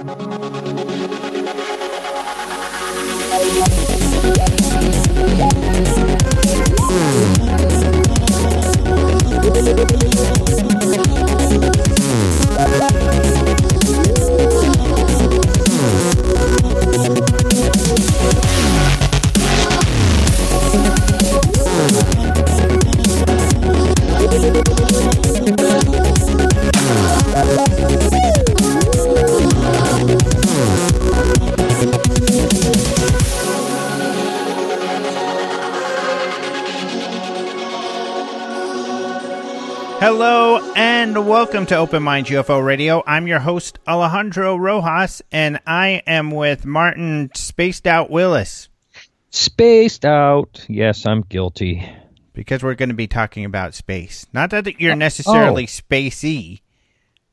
ハハハハ! Welcome to Open Mind UFO Radio. I'm your host Alejandro Rojas, and I am with Martin Spaced Out Willis Spaced out. Yes, I'm guilty. because we're going to be talking about space. Not that you're necessarily oh. spacey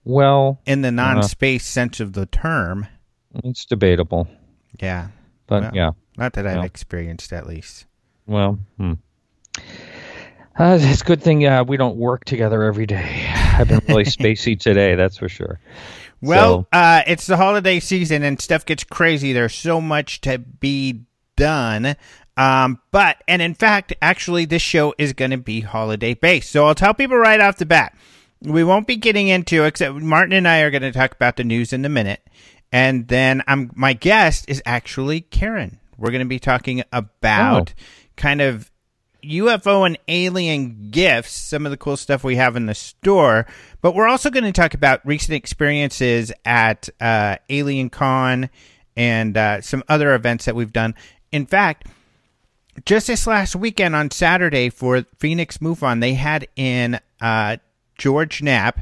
Well, in the non-space sense of the term. it's debatable, Yeah, but Well. yeah. not that I've experienced at least. Well, hmm. Uh, it's a good thing uh, we don't work together every day. I've been really spacey today, that's for sure. Well, So- uh, it's the holiday season and stuff gets crazy. There's so much to be done. Um, but, and in fact, actually, this show is going to be holiday based. So I'll tell people right off the bat, we won't be getting into, except Martin and I are going to talk about the news in a minute. And then I'm, my guest is actually Karen. We're going to be talking about kind of UFO and alien gifts, some of the cool stuff we have in the store. But we're also going to talk about recent experiences at uh, Alien Con and uh, some other events that we've done. In fact, just this last weekend on Saturday for Phoenix MUFON, they had in uh, George Knapp,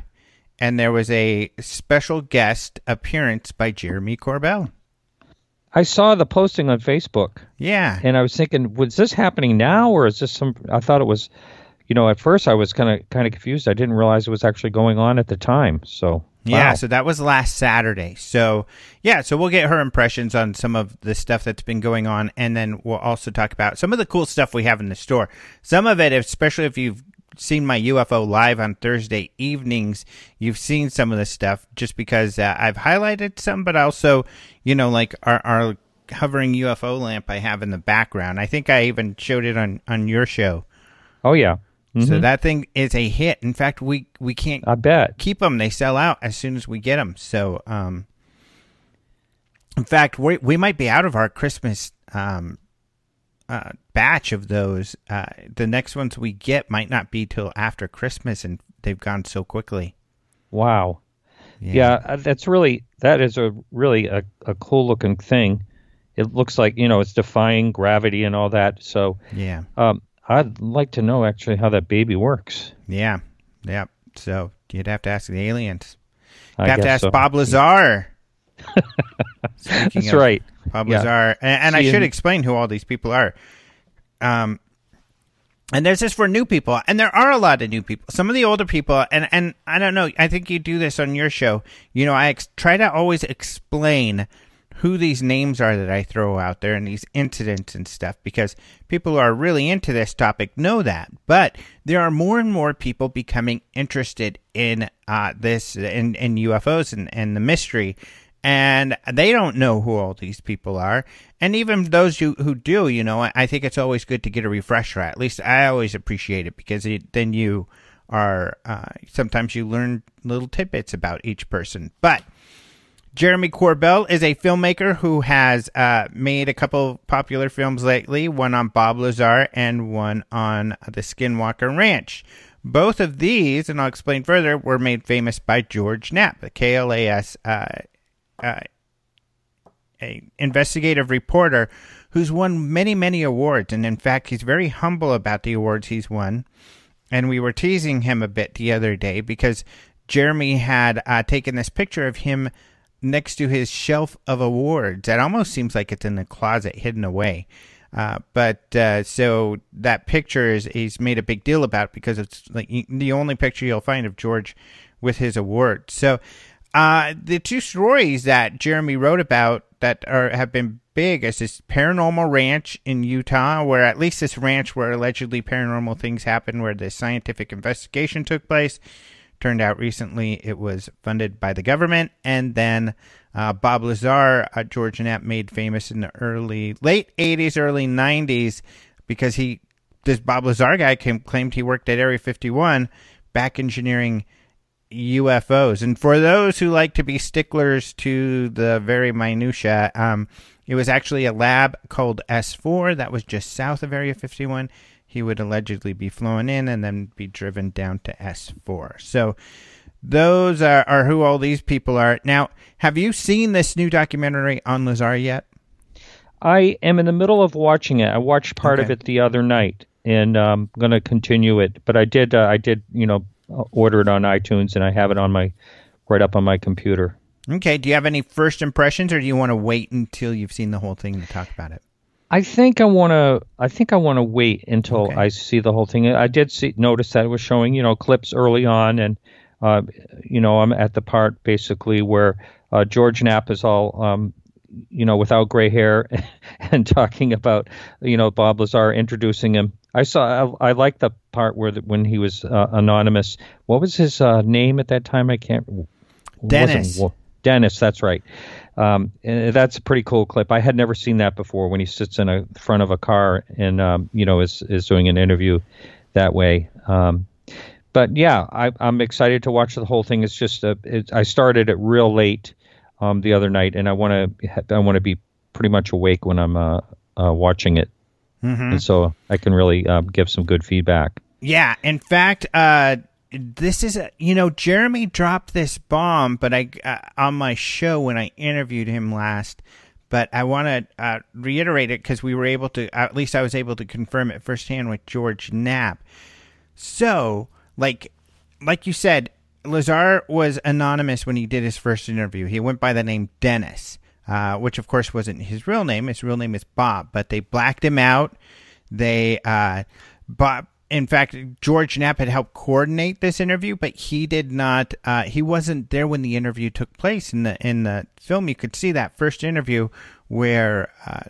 and there was a special guest appearance by Jeremy Corbell. I saw the posting on Facebook, Yeah. and I was thinking, was this happening now, or is this some? I thought it was. You know, at first I was kind of kind of confused. I didn't realize it was actually going on at the time. So Yeah, wow. so that was last Saturday. So, yeah, so we'll get her impressions on some of the stuff that's been going on, and then we'll also talk about some of the cool stuff we have in the store. Some of it, especially if you've seen my UFO live on Thursday evenings, you've seen some of the stuff just because uh, I've highlighted some, but also, you know, like our, our hovering UFO lamp I have in the background. I think I even showed it on, on your show. oh yeah, So that thing is a hit. In fact, we, we can't I bet. keep them. They sell out as soon as we get them. So, um, in fact, we we might be out of our Christmas um, uh, batch of those. Uh, the next ones we get might not be till after Christmas, and they've gone so quickly. Wow. Yeah, uh, that's really that is a really a, a cool looking thing. It looks like you know it's defying gravity and all that. So yeah, um, I'd like to know actually how that baby works. yeah, yeah. So you'd have to ask the aliens. You'd have to ask so. Bob Lazar. That's of right. Bob Yeah. Lazar, and, and I should and- explain who all these people are. Um, and there's this for new people, and there are a lot of new people. Some of the older people, and and I don't know. I think you do this on your show. You know, I ex- try to always explain who these names are that I throw out there and these incidents and stuff because people who are really into this topic know that. But there are more and more people becoming interested in uh, this in, in UFOs and, and the mystery. And they don't know who all these people are. And even those who, who do, you know, I, think it's always good to get a refresher. At least I always appreciate it because it, then you are, uh, sometimes you learn little tidbits about each person. But Jeremy Corbell is a filmmaker who has uh, made a couple popular films lately, one on Bob Lazar and one on the Skinwalker Ranch. Both of these, and I'll explain further, were made famous by George Knapp, the KLAS uh, a investigative reporter who's won many, many awards. And in fact, he's very humble about the awards he's won. And we were teasing him a bit the other day because Jeremy had uh, taken this picture of him next to his shelf of awards. That almost seems like it's in the closet hidden away. Uh, but uh, so that picture is he's made a big deal about because it's like the only picture you'll find of George with his award. So uh, the two stories that Jeremy wrote about that are have been big is this paranormal ranch in Utah, where at least this ranch where allegedly paranormal things happened, where the scientific investigation took place. Turned out recently it was funded by the government, and then Uh, Bob Lazar, uh, George Knapp made famous in the early, late 80s, early 90s because he, this Bob Lazar guy came, claimed he worked at Area 51 back engineering UFOs. And for those who like to be sticklers to the very minutia, um, it was actually a lab called S4 that was just south of Area 51. He would allegedly be flown in and then be driven down to S4. So those are, are who all these people are. Now, have you seen this new documentary on Lazar yet? I am in the middle of watching it. I watched part okay. of it the other night, and I'm um, going to continue it. But I did, uh, I did, you know, order it on iTunes, and I have it on my right up on my computer. Okay. Do you have any first impressions, or do you want to wait until you've seen the whole thing to talk about it? I think I want to. I think I want to wait until okay. I see the whole thing. I did see notice that it was showing, you know, clips early on, and uh, you know, I'm at the part basically where uh, George Knapp is all, um, you know, without gray hair, and talking about, you know, Bob Lazar introducing him. I saw. I, I like the part where the, when he was uh, anonymous. What was his uh, name at that time? I can't. Dennis. Dennis, that's right. Um, and that's a pretty cool clip. I had never seen that before when he sits in a front of a car and um, you know is is doing an interview that way. Um, but yeah, I, am excited to watch the whole thing. It's just a, it, I started it real late um, the other night, and I want to I want to be pretty much awake when I'm uh, uh, watching it, mm-hmm. and so I can really uh, give some good feedback. Yeah, in fact, uh, this is a, you know Jeremy dropped this bomb, but I uh, on my show when I interviewed him last. But I want to uh, reiterate it because we were able to, at least I was able to confirm it firsthand with George Knapp. So, like, like you said, Lazar was anonymous when he did his first interview. He went by the name Dennis, uh, which of course wasn't his real name. His real name is Bob, but they blacked him out. They, uh, Bob, in fact, George Knapp had helped coordinate this interview, but he did not. Uh, he wasn't there when the interview took place. In the in the film, you could see that first interview where uh,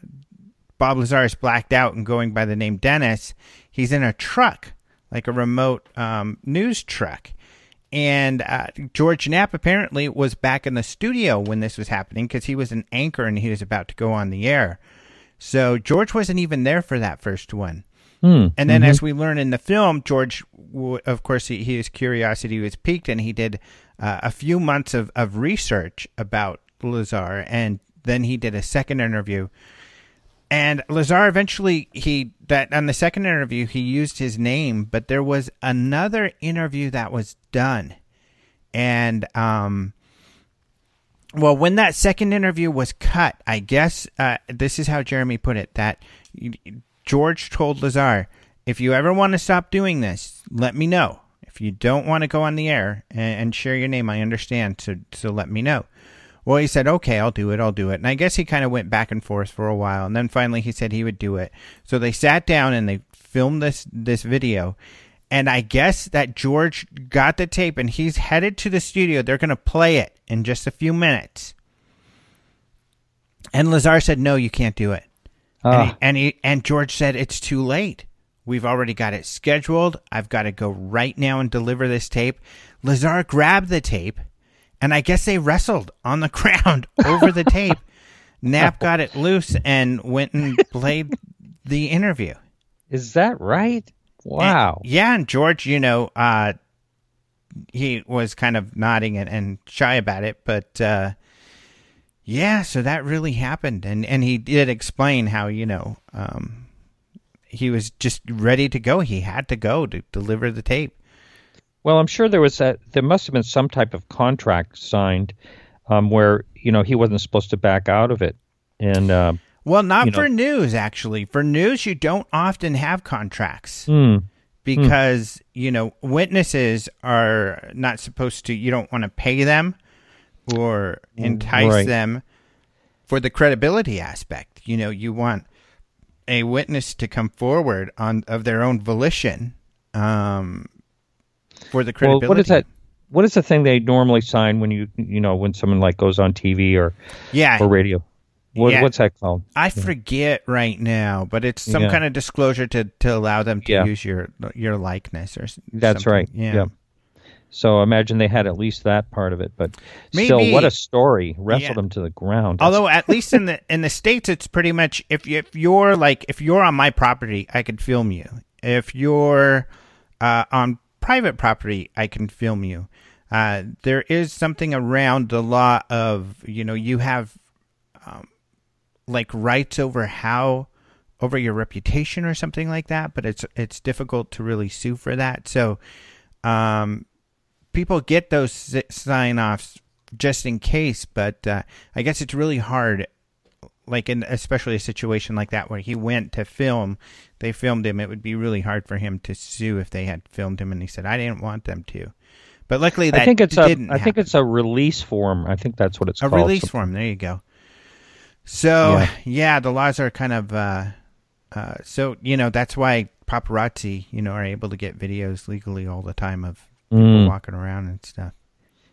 Bob Lazar is blacked out and going by the name Dennis. He's in a truck, like a remote um, news truck, and uh, George Knapp apparently was back in the studio when this was happening because he was an anchor and he was about to go on the air. So George wasn't even there for that first one. Mm, and then, mm-hmm. as we learn in the film, George, of course, he, his curiosity was piqued, and he did uh, a few months of, of research about Lazar, and then he did a second interview. And Lazar eventually he that on the second interview he used his name, but there was another interview that was done, and um, well, when that second interview was cut, I guess uh, this is how Jeremy put it that George told Lazar, if you ever want to stop doing this, let me know. If you don't want to go on the air and, and share your name, I understand. So, so let me know. Well, he said, okay, I'll do it. I'll do it. And I guess he kind of went back and forth for a while. And then finally he said he would do it. So they sat down and they filmed this, this video. And I guess that George got the tape and he's headed to the studio. They're going to play it in just a few minutes. And Lazar said, no, you can't do it. Uh. And, he, ah. and he and George said it's too late. We've already got it scheduled. I've got to go right now and deliver this tape. Lazar grabbed the tape, and I guess they wrestled on the ground over the tape. Knapp got it loose and went and played the interview. Is that right? Wow. And, yeah, and George, you know, uh, he was kind of nodding and, and shy about it, but uh, yeah, so that really happened, and and he did explain how you know um, he was just ready to go. He had to go to deliver the tape. Well, I'm sure there was a there must have been some type of contract signed um, where you know he wasn't supposed to back out of it, and uh, well, not for know. news actually. For news, you don't often have contracts. Mm. Because, mm. you know, witnesses are not supposed to, you don't want to pay them or entice right. them for the credibility aspect. You know, you want a witness to come forward on of their own volition um, for the credibility. Well, what is that? What is the thing they normally sign when you you know when someone like goes on TV or yeah or radio? What, yeah. What's that called? I yeah. forget right now, but it's some yeah. kind of disclosure to, to allow them to use your your likeness or. That's something. right. Yeah. So imagine they had at least that part of it, but Maybe. still, what a story! Wrestled him to the ground. Although at least in the in the states, it's pretty much if you, if you're like if you're on my property, I could film you. If you're uh, on private property, I can film you. Uh, there is something around the law of you know you have um, like rights over how over your reputation or something like that, but it's it's difficult to really sue for that. So um, people get those sign offs just in case, but uh, I guess it's really hard. Like in especially a situation like that where he went to film, they filmed him. It would be really hard for him to sue if they had filmed him and he said I didn't want them to. But luckily that I think it's a. didn't. I think happen. it's a release form. I think that's what it's called. a called. release form. There you go. So yeah. Yeah. the laws are kind of uh, uh, so you know that's why paparazzi you know are able to get videos legally all the time of people Mm. walking around and stuff.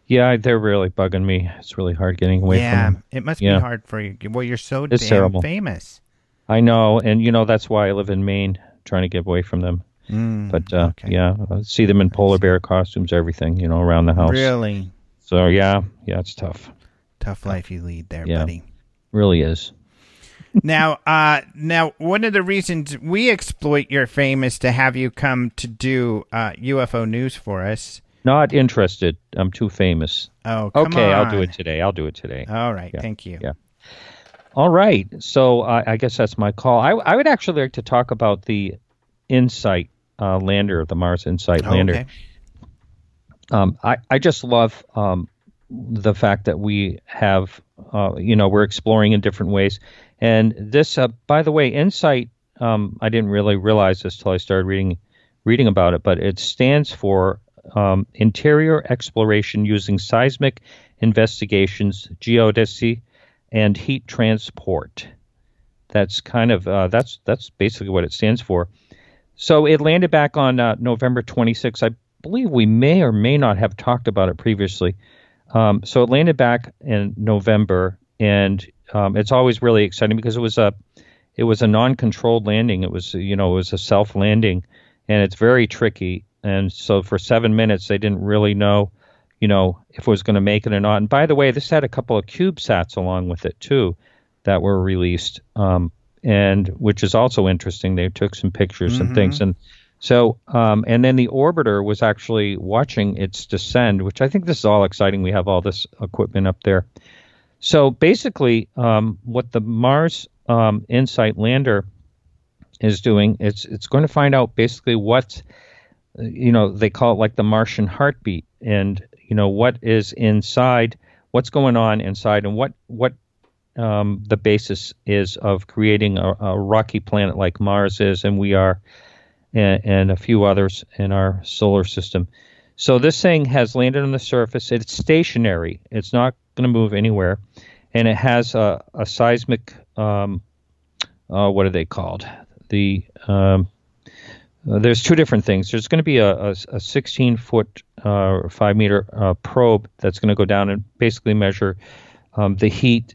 Yeah, they're really bugging me. It's really hard getting away yeah, from them. Yeah. It must Yeah. be hard for you. Well, you're so It's damn terrible. famous. I know, and you know that's why I live in Maine, trying to get away from them. Mm, But uh, okay. yeah, I see them in polar bear costumes, everything, you know, around the house. really So yeah, yeah, it's tough. tough life you lead there, Yeah. buddy. Really is. now, uh, now one of the reasons we exploit your fame is to have you come to do uh, UFO news for us. Not interested. I'm too famous. Oh, come okay, I'll do it today. I'll do it today. All right, Yeah. thank you. Yeah. All right. So I I guess that's my call. I, I would actually like to talk about the Insight uh, lander, the Mars Insight lander. Okay. Um, I, I just love um, the fact that we have, uh, you know, we're exploring in different ways. And this, uh, by the way, Insight, um, I didn't really realize this till I started reading reading about it, but it stands for um, Interior Exploration Using Seismic Investigations, Geodesy, and Heat Transport. That's kind of uh, that's that's basically what it stands for. So it landed back on uh, November 26th. I believe we may or may not have talked about it previously. Um, so it landed back in November, and um, it's always really exciting because it was a it was a non-controlled landing. It was you know it was a self landing, and it's very tricky. And so for seven minutes they didn't really know, you know, if it was going to make it or not. And by the way, this had a couple of CubeSats along with it too, that were released, um, and which is also interesting. They took some pictures and things, and so um, and then the orbiter was actually watching its descend, which I think this is all exciting. We have all this equipment up there. So basically, um, what the Mars um, Insight lander is doing, it's it's going to find out basically what uh, you know they call it like the Martian heartbeat, and you know what is inside, what's going on inside, and what what um, the basis is of creating a, a rocky planet like Mars is, and we are, and, and a few others in our solar system. So this thing has landed on the surface. It's stationary. It's not going to move anywhere, and it has a, a seismic. Um, uh, what are they called? The um, uh, there's two different things. There's going to be a, a, a 16 foot, uh, five meter uh, probe that's going to go down and basically measure um, the heat,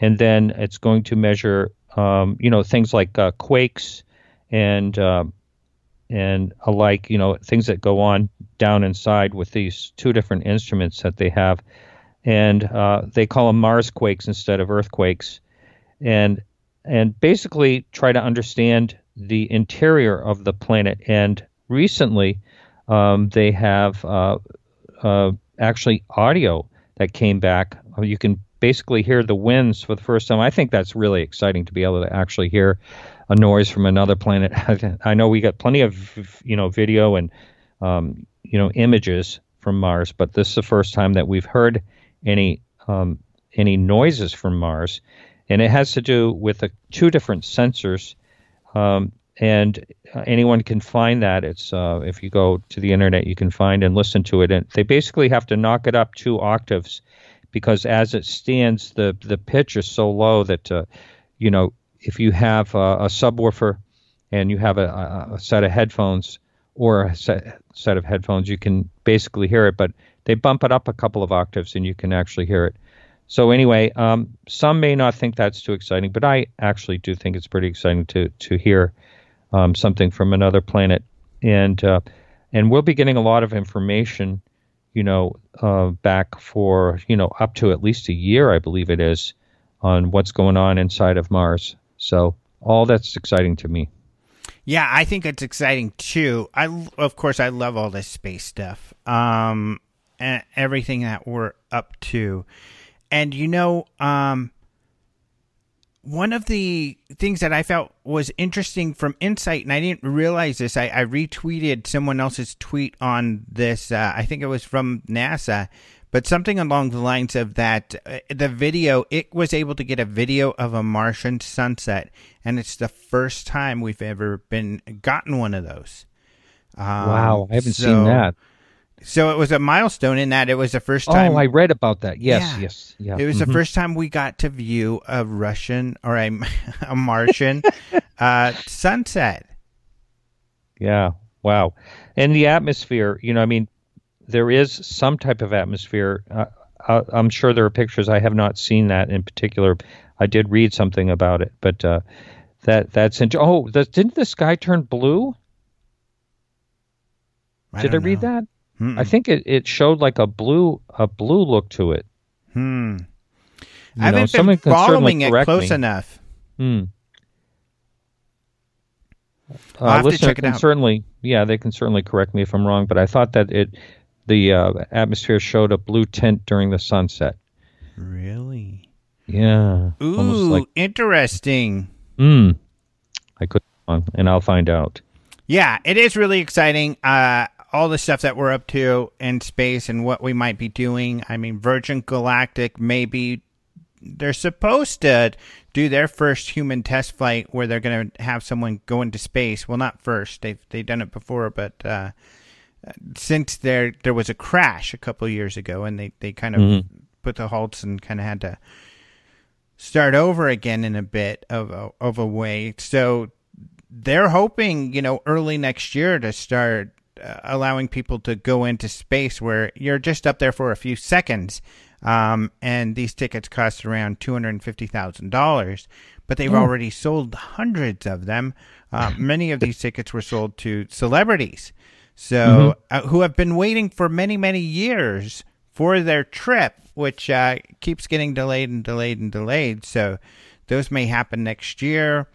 and then it's going to measure, um, you know, things like uh, quakes and um and alike, you know, things that go on down inside with these two different instruments that they have, and uh, they call them Mars quakes instead of earthquakes, and and basically try to understand the interior of the planet. And recently, um, they have uh, uh, actually audio that came back. You can basically hear the winds for the first time. I think that's really exciting to be able to actually hear a noise from another planet. I know we got plenty of you know video and um, you know images from Mars, but this is the first time that we've heard any um, any noises from Mars, and it has to do with two different sensors. Um, and uh, anyone can find that. It's uh, if you go to the internet, you can find and listen to it. And they basically have to knock it up two octaves because as it stands, the the pitch is so low that uh, you know if you have a, a subwoofer and you have a, a, a set of headphones or a set, set of headphones, you can basically hear it. But they bump it up a couple of octaves and you can actually hear it. So anyway, um, some may not think that's too exciting, but I actually do think it's pretty exciting to to hear um, something from another planet, and uh, and we'll be getting a lot of information you know, uh, back for you know up to at least a year, I believe it is, on what's going on inside of Mars. So all that's exciting to me. Yeah, I think it's exciting too. I, of course, I love all this space stuff, um, and everything that we're up to. And you know, um, one of the things that I felt was interesting from Insight, and I didn't realize this. I, I retweeted someone else's tweet on this. Uh, I think it was from NASA, but something along the lines of that uh, the video it was able to get a video of a martian sunset and it's the first time we've ever been gotten one of those um, wow i haven't so, seen that so it was a milestone in that it was the first time oh i read about that yes yeah, yes yeah it was mm-hmm. the first time we got to view a russian or a, a martian uh, sunset yeah wow and the atmosphere you know i mean there is some type of atmosphere. Uh, uh, I'm sure there are pictures. I have not seen that in particular. I did read something about it, but uh, that that's in, oh, the, didn't the sky turn blue? I did I read know. that? Mm-mm. I think it, it showed like a blue a blue look to it. Hmm. You I haven't know, been following it close me. enough. Hmm. Uh, listener can certainly, yeah, they can certainly correct me if I'm wrong, but I thought that it the uh, atmosphere showed a blue tint during the sunset. Really? Yeah. Ooh, like, interesting. Hmm. I could, and I'll find out. Yeah, it is really exciting. Uh, all the stuff that we're up to in space and what we might be doing. I mean, Virgin Galactic maybe they're supposed to do their first human test flight where they're going to have someone go into space. Well, not first; they've they've done it before, but uh, since there there was a crash a couple years ago, and they they kind of mm-hmm. put the halts and kind of had to start over again in a bit of a, of a way. So they're hoping, you know, early next year to start allowing people to go into space where you're just up there for a few seconds. Um, and these tickets cost around two hundred and fifty thousand dollars, but they've mm. already sold hundreds of them. Uh, many of these tickets were sold to celebrities. So, mm-hmm. uh, who have been waiting for many, many years for their trip, which uh, keeps getting delayed and delayed and delayed. So, those may happen next year,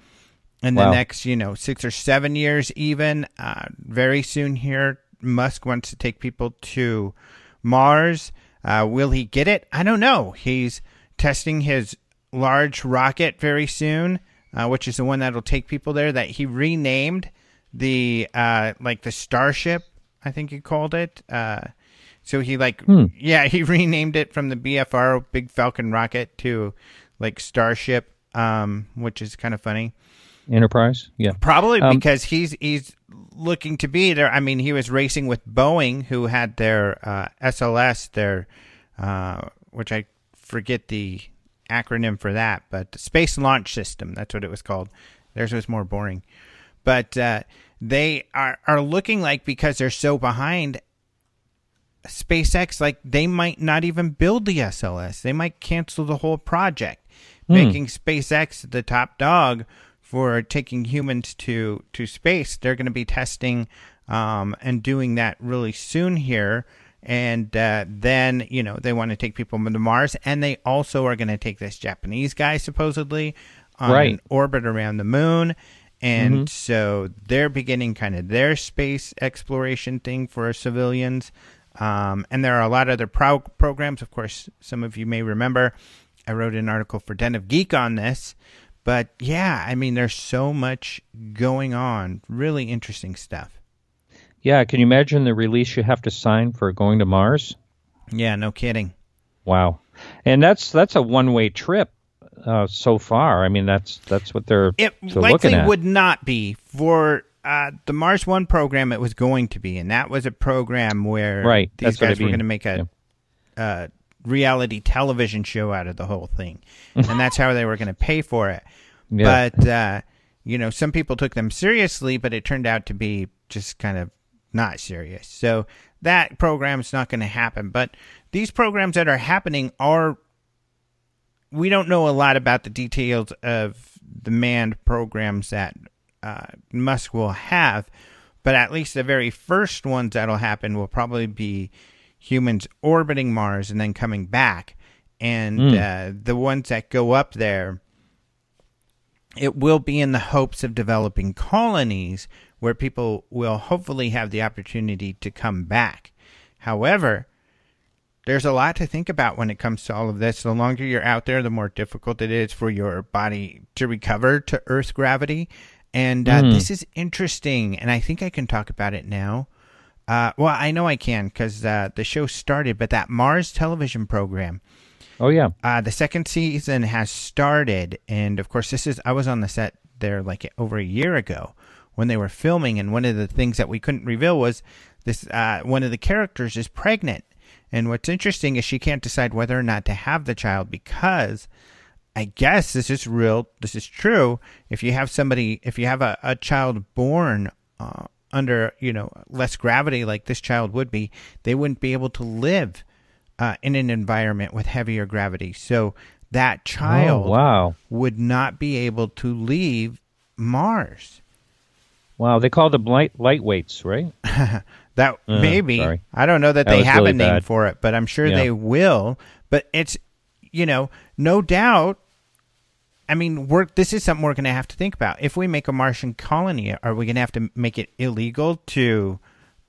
in wow. the next, you know, six or seven years, even. Uh, very soon here, Musk wants to take people to Mars. Uh, will he get it? I don't know. He's testing his large rocket very soon, uh, which is the one that'll take people there that he renamed the uh like the starship i think he called it uh so he like hmm. yeah he renamed it from the bfr big falcon rocket to like starship um which is kind of funny enterprise? Yeah. Probably um, because he's he's looking to be there. I mean he was racing with boeing who had their uh sls their uh which i forget the acronym for that but space launch system that's what it was called. Theirs was more boring. But uh, they are, are looking like because they're so behind SpaceX, like they might not even build the SLS. They might cancel the whole project, mm. making SpaceX the top dog for taking humans to to space. They're going to be testing um, and doing that really soon here. And uh, then you know they want to take people to Mars, and they also are going to take this Japanese guy supposedly on right. an orbit around the moon and mm-hmm. so they're beginning kind of their space exploration thing for civilians. Um, and there are a lot of other pro- programs. Of course, some of you may remember I wrote an article for Den of Geek on this. But yeah, I mean, there's so much going on. Really interesting stuff. Yeah, can you imagine the release you have to sign for going to Mars? Yeah, no kidding. Wow, and that's that's a one way trip uh, so far. I mean, that's that's what they're it they're likely would not be for uh, the Mars One program. It was going to be, and that was a program where right. these that's guys were going to make a yeah. uh, reality television show out of the whole thing, and that's how they were going to pay for it. Yeah. But uh, you know, some people took them seriously, but it turned out to be just kind of not serious. So that program is not going to happen. But these programs that are happening are we don't know a lot about the details of the manned programs that uh, Musk will have, but at least the very first ones that'll happen will probably be humans orbiting Mars and then coming back. And Mm. uh, the ones that go up there, it will be in the hopes of developing colonies where people will hopefully have the opportunity to come back. However, there's a lot to think about when it comes to all of this. The longer you're out there, the more difficult it is for your body to recover to Earth gravity. And uh, Mm. this is interesting, and I think I can talk about it now. Uh, well, I know I can because uh, the show started, but that Mars television program, Oh yeah. uh, the second season has started, and of course, this is I was on the set there like over a year ago when they were filming, and one of the things that we couldn't reveal was this: uh, one of the characters is pregnant, and what's interesting is she can't decide whether or not to have the child because. I guess this is real. This is true. If you have somebody, if you have a, a child born uh, under, you know, less gravity like this child would be, they wouldn't be able to live uh, in an environment with heavier gravity. So that child Oh, wow. would not be able to leave Mars. Wow. They call them light lightweights, right? That Uh, maybe sorry. I don't know that, That they have really a name bad. for it, but I'm sure Yeah. they will. But it's you know, no doubt. I mean, we're this is something we're going to have to think about. If we make a Martian colony, are we going to have to make it illegal to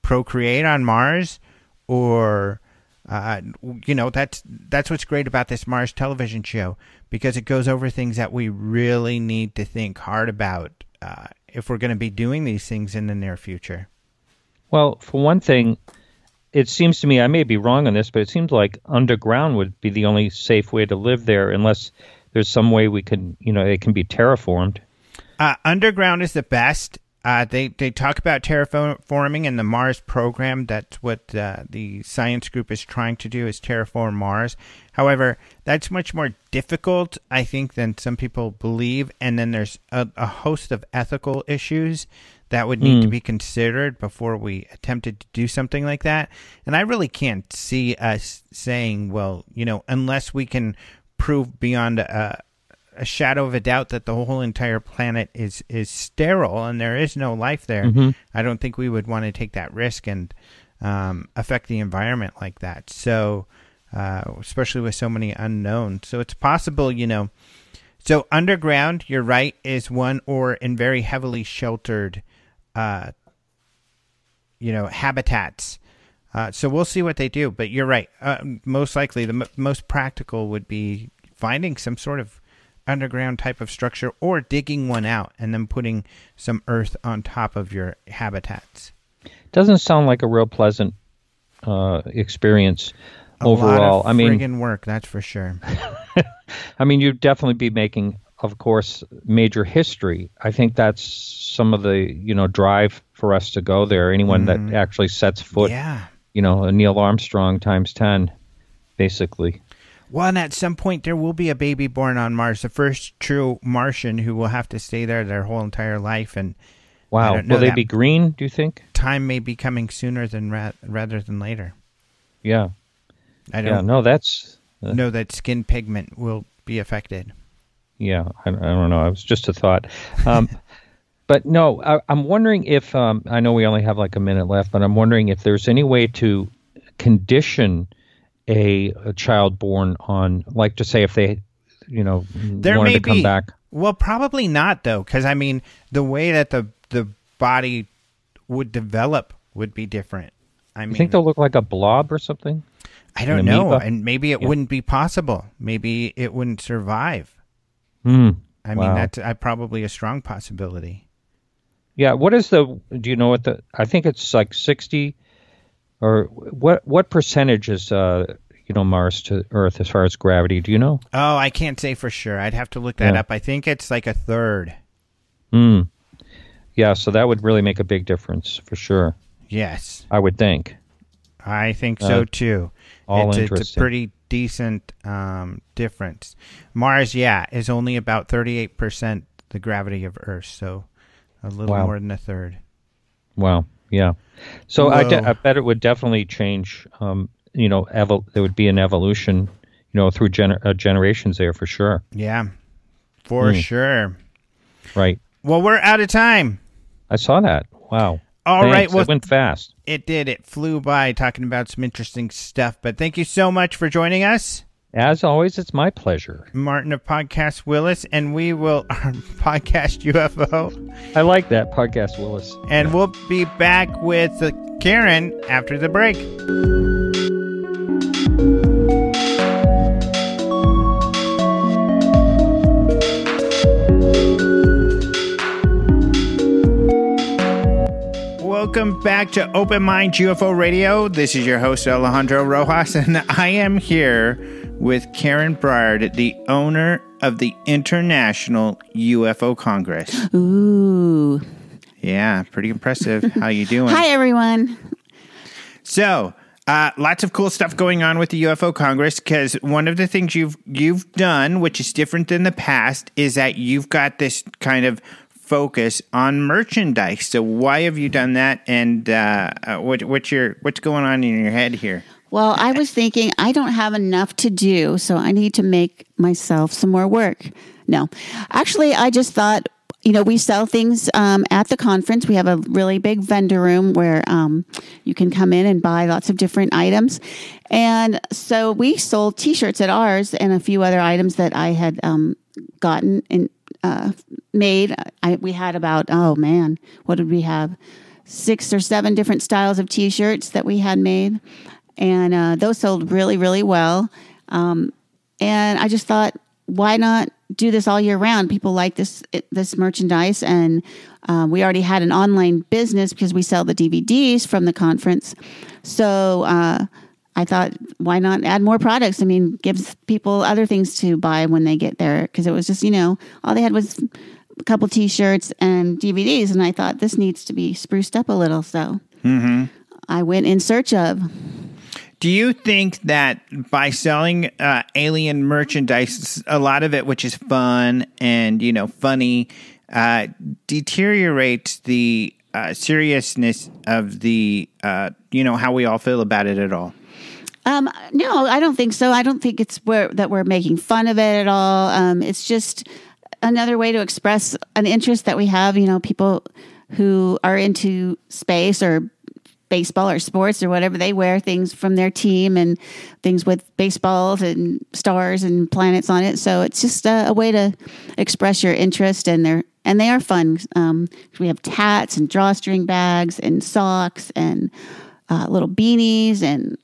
procreate on Mars, or uh, you know, that's that's what's great about this Mars television show because it goes over things that we really need to think hard about uh, if we're going to be doing these things in the near future. Well, for one thing, it seems to me I may be wrong on this, but it seems like underground would be the only safe way to live there, unless there's some way we can, you know, it can be terraformed. Uh, underground is the best. Uh, they they talk about terraforming in the Mars program. That's what uh, the science group is trying to do is terraform Mars. However, that's much more difficult, I think, than some people believe. And then there's a, a host of ethical issues that would need to be considered before we attempted to do something like that. And I really can't see us saying, well, you know, unless we can prove beyond a, a shadow of a doubt that the whole entire planet is is sterile and there is no life there, I don't think we would want to take that risk and um, affect the environment like that. So, uh, especially with so many unknowns, so it's possible, you know. So underground, you're right, is one or in very heavily sheltered, uh, you know, habitats. Uh, so we'll see what they do, but you're right. Uh, most likely, the m- most practical would be finding some sort of underground type of structure or digging one out and then putting some earth on top of your habitats. Doesn't sound like a real pleasant uh, experience A overall. lot of I mean, friggin' work, that's for sure. I mean, you'd definitely be making, of course, major history. I think that's some of the you know drive for us to go there. Anyone that actually sets foot, yeah. You know, a Neil Armstrong times ten, basically. Well, and at some point there will be a baby born on Mars, the first true Martian who will have to stay there their whole entire life, and Wow, will they be green? Do you think? time may be coming sooner than ra- rather than later. Yeah, I don't Yeah, No, that's know that skin pigment will be affected. Yeah, I, I don't know. It was just a thought. Um, but no, I, I'm wondering if um, I know we only have like a minute left, but I'm wondering if there's any way to condition a, a child born on, like, to say if they, you know, There wanted may to come be. back. Well, probably not though, because I mean, the way that the the body would develop would be different. I You mean, think they'll look like a blob or something? I don't an know, amoeba? and maybe it Yeah. wouldn't be possible. Maybe it wouldn't survive. Hmm. I mean, Wow. that's uh, probably a strong possibility. Yeah. What is the? Do you know what the? I think it's like sixty, or what? What percentage is uh, you know, Mars to Earth as far as gravity? Do you know? Oh, I can't say for sure. I'd have to look that Yeah. up. I think it's like a third. Hmm. Yeah. So that would really make a big difference for sure. Yes, I would think. I think so Uh, too. all it's, it's a pretty decent um, difference. Mars, yeah, is only about thirty-eight percent the gravity of Earth, so a little Wow. more than a third. Wow. Yeah. So I, de- I bet it would definitely change. Um, you know, evol- there would be an evolution. You know, through gener- uh, generations there for sure. Yeah, for Hmm. sure. Right. Well, we're out of time. I saw that. Wow. All right, Thanks. well, it went fast. it did. It flew by talking about some interesting stuff. But thank you so much for joining us. As always, it's my pleasure. Martin of Podcast Willis, and we will podcast UFO, I like that podcast, Willis. and we'll be back with Karen after the break. Welcome back to Open Mind UFO Radio. This is your host Alejandro Rojas, and I am here with Karen Brard, the owner of the International UFO Congress. Ooh. Yeah, pretty impressive. How you doing? Hi, everyone. So, uh, lots of cool stuff going on with the UFO Congress because one of the things you've you've done, which is different than the past, is that you've got this kind of focus on merchandise. So, why have you done that? And uh, uh, what, what's your what's going on in your head here? Well, I was thinking I don't have enough to do, so I need to make myself some more work. No, actually, I just thought, you know, we sell things um, at the conference. We have a really big vendor room where um, you can come in and buy lots of different items. And so we sold t shirts at ours and a few other items that I had um, gotten and uh, made. I, we had about, oh man, what did we have? Six or seven different styles of t shirts that we had made and uh, those sold really, really well. Um, and I just thought, why not do this all year round? People like this this merchandise, and um, we already had an online business because we sell the DVDs from the conference. So uh, I thought, why not add more products? I mean, gives people other things to buy when they get there because it was just you know all they had was a couple T-shirts and DVDs, and I thought this needs to be spruced up a little. So I went in search of. Do you think that by selling uh, alien merchandise, a lot of it, which is fun and you know funny, uh, deteriorates the uh, seriousness of the uh, you know how we all feel about it at all? Um, no, I don't think so. I don't think it's where that we're making fun of it at all. Um, it's just another way to express an interest that we have. You know, people who are into space or baseball or sports or whatever they wear things from their team and things with baseballs and stars and planets on it. So it's just a, a way to express your interest and they're and they are fun. Um, we have tats and drawstring bags and socks and uh, little beanies and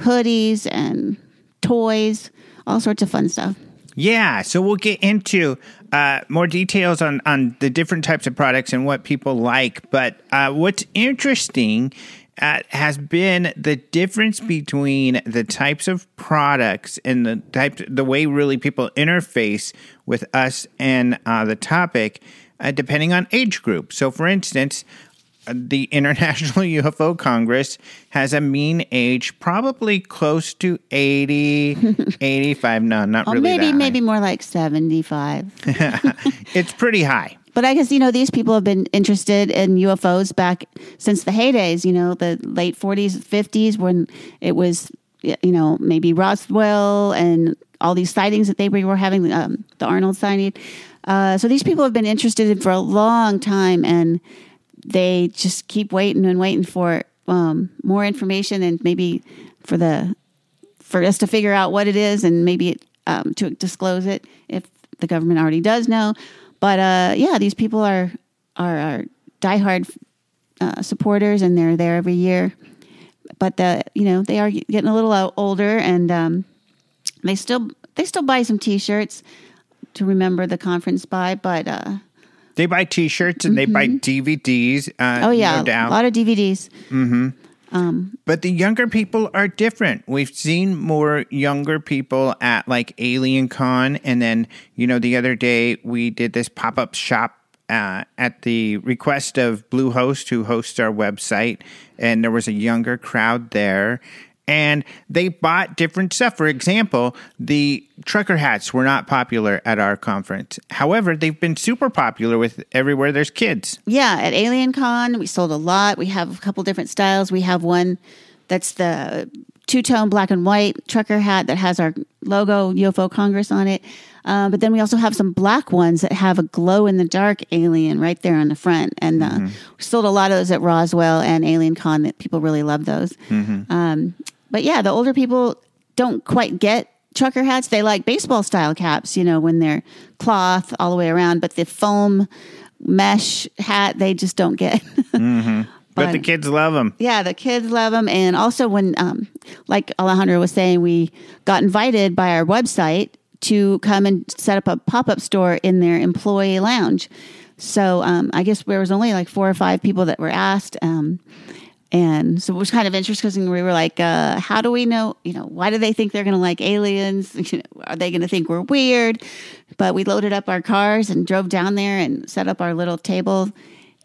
hoodies and toys, all sorts of fun stuff. Yeah, so we'll get into uh, more details on, on the different types of products and what people like. But uh, what's interesting uh, has been the difference between the types of products and the types, the way really people interface with us and uh, the topic, uh, depending on age group. So, for instance, the International UFO Congress has a mean age probably close to 80, 85. No, not Oh, really. maybe that maybe more like seventy five. it's pretty high. But I guess you know these people have been interested in UFOs back since the heydays. You know, the late forties, fifties, when it was you know maybe Roswell and all these sightings that they were having, um, the Arnold sighting. Uh, so these people have been interested in for a long time, and they just keep waiting and waiting for um, more information and maybe for the for us to figure out what it is and maybe um, to disclose it if the government already does know. But uh, yeah, these people are are, are diehard uh, supporters and they're there every year. But the you know they are getting a little older and um, they still they still buy some T-shirts to remember the conference by. But uh, They buy T-shirts and they buy DVDs. Uh, Mm-hmm. oh yeah, no a lot of DVDs. But the younger people are different. We've seen more younger people at like Alien Con, and then you know the other day we did this pop up shop uh, at the request of Bluehost, who hosts our website, and there was a younger crowd there. And they bought different stuff. For example, the trucker hats were not popular at our conference. However, they've been super popular with everywhere there's kids. Yeah, at Alien Con, we sold a lot. We have a couple different styles. We have one that's the two tone black and white trucker hat that has our logo UFO Congress on it. Uh, but then we also have some black ones that have a glow in the dark alien right there on the front. And uh, we sold a lot of those at Roswell and Alien Con that people really love those. Um, but yeah, the older people don't quite get trucker hats. They like baseball style caps, you know, when they're cloth all the way around. But the foam mesh hat, they just don't get. But the kids love them. Yeah, the kids love them. And also, when, um, like Alejandro was saying, we got invited by our website to come and set up a pop up store in their employee lounge. So um, I guess there was only like four or five people that were asked. Um, and so it was kind of interesting. We were like, uh, how do we know? You know, why do they think they're going to like aliens? You know, are they going to think we're weird? But we loaded up our cars and drove down there and set up our little table.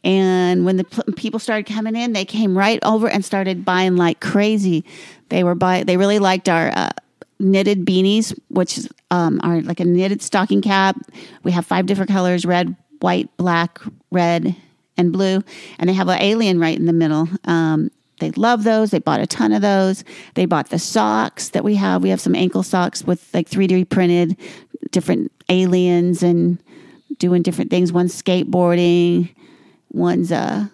And when the people started coming in, they came right over and started buying like crazy. They were buy. They really liked our uh, knitted beanies, which um, are like a knitted stocking cap. We have five different colors: red, white, black, red, and blue. And they have an alien right in the middle. Um, they love those. They bought a ton of those. They bought the socks that we have. We have some ankle socks with like 3D printed different aliens and doing different things. One's skateboarding, one's uh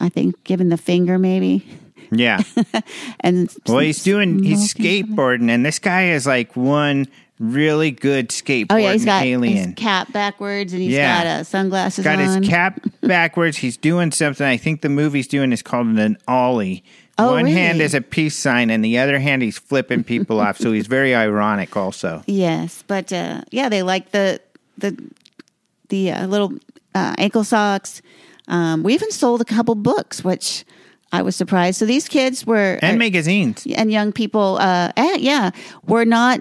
I think giving the finger maybe. Yeah. And Well, he's doing he's skateboarding, and this guy is like one really good skateboarding Oh yeah, he's got alien. his cap backwards and he's Yeah. got uh, sunglasses got on. his cap backwards. He's doing something. I think the movie's doing is called an ollie. Oh, One hand is a peace sign, and the other hand he's flipping people off. So he's very ironic, also. Yes, but uh, yeah, they like the the the uh, little uh, ankle socks. Um, we even sold a couple books, which I was surprised. So these kids were And magazines. and young people, uh, eh, yeah, were not,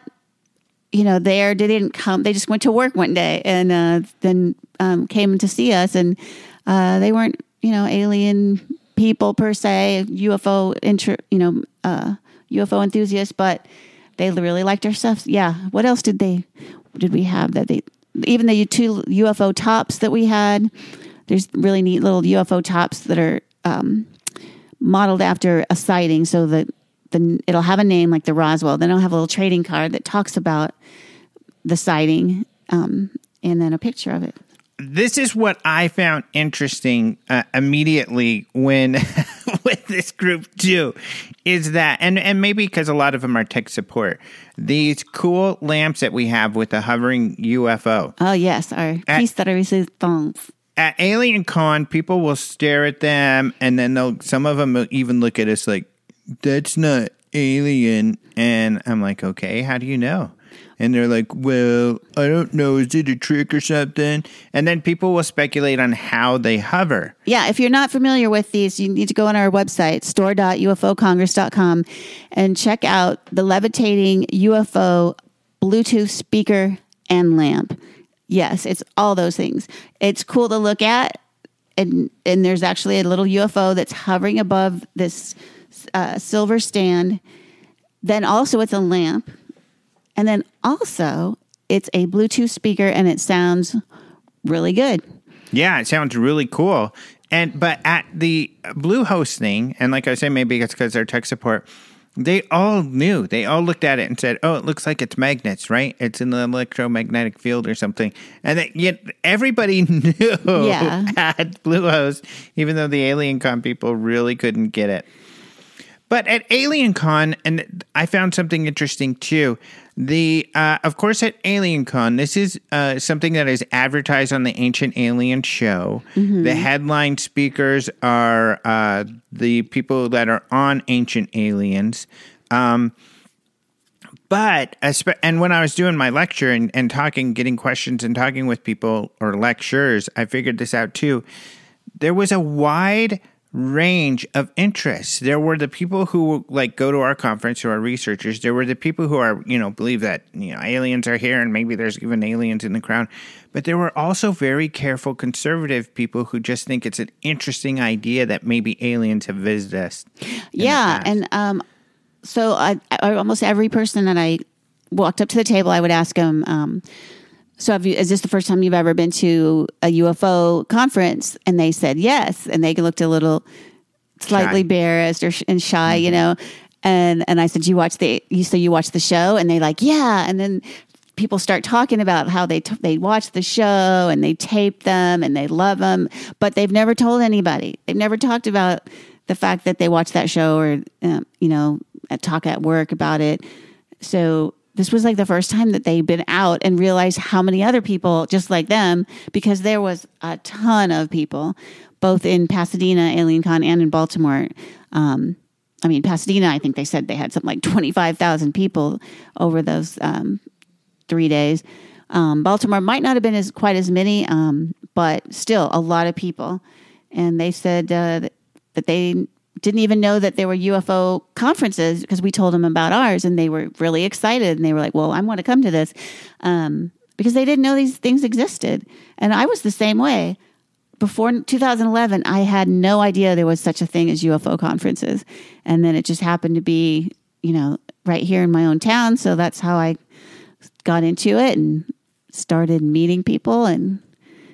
you know, there. They didn't come. They just went to work one day and uh, then um, came to see us, and uh, they weren't, you know, alien people per se, UFO, intro, you know, uh, UFO enthusiasts, but they really liked our stuff. Yeah. What else did they? Did we have that they? Even the two UFO tops that we had. There's really neat little UFO tops that are um, modeled after a sighting so that the it'll have a name like the Roswell. Then it'll have a little trading card that talks about the sighting um, and then a picture of it. this is what I found interesting uh, immediately when with this group too is that and and maybe because a lot of them are tech support these cool lamps that we have with the hovering UFO Oh yes, our At- piece de resistance. at Alien Con people will stare at them and then they'll some of them will even look at us like that's not alien and I'm like okay how do you know and they're like, well, I don't know. Is it a trick or something? And then people will speculate on how they hover. Yeah, if you're not familiar with these, you need to go on our website, store.ufocongress.com, and check out the levitating UFO Bluetooth speaker and lamp. Yes, it's all those things. It's cool to look at, and and there's actually a little UFO that's hovering above this uh, silver stand. Then also it's a lamp, and then also it's a Bluetooth speaker, and it sounds really good. Yeah, it sounds really cool. And but at the Bluehost thing, and like I say, maybe it's because they're tech support. They all knew. They all looked at it and said, "Oh, it looks like it's magnets, right? It's in the electromagnetic field or something." And they, yet everybody knew Yeah. at Bluehost, even though the Alien Con people really couldn't get it. But at Alien Con, and I found something interesting too. The uh, of course at Alien Con, this is uh, something that is advertised on the Ancient Alien show. The headline speakers are uh, the people that are on Ancient Aliens. Um, but and when I was doing my lecture and, and talking, getting questions and talking with people or lecturers, I figured this out too. There was a wide range of interests. There were the people who like go to our conference who are researchers. There were the people who are, you know, believe that, you know, aliens are here and maybe there's even aliens in the ground. But there were also very careful conservative people who just think it's an interesting idea that maybe aliens have visited us. yeah and um so I, I almost every person that i walked up to the table i would ask them um so have you is this the first time you've ever been to a ufo conference and they said yes and they looked a little slightly Shy. embarrassed or sh- and shy you know and and i said you watch the you say you watch the show and they like yeah and then people start talking about how they t- they watch the show and they tape them and they love them, but they've never told anybody. They've never talked about the fact that they watch that show or um, you know talk at work about it. So this was like the first time that they'd been out and realized how many other people just like them because there was a ton of people both in Pasadena, Alien Con, and in Baltimore. Um, I mean, Pasadena, I think they said they had something like 25,000 people over those um, three days. Um, Baltimore might not have been as quite as many, um, but still a lot of people. And they said uh, that they didn't even know that there were UFO conferences because we told them about ours, and they were really excited. And they were like, "Well, I want to come to this," um, because they didn't know these things existed. And I was the same way. Before 2011, I had no idea there was such a thing as UFO conferences, and then it just happened to be, you know, right here in my own town. So that's how I got into it and started meeting people and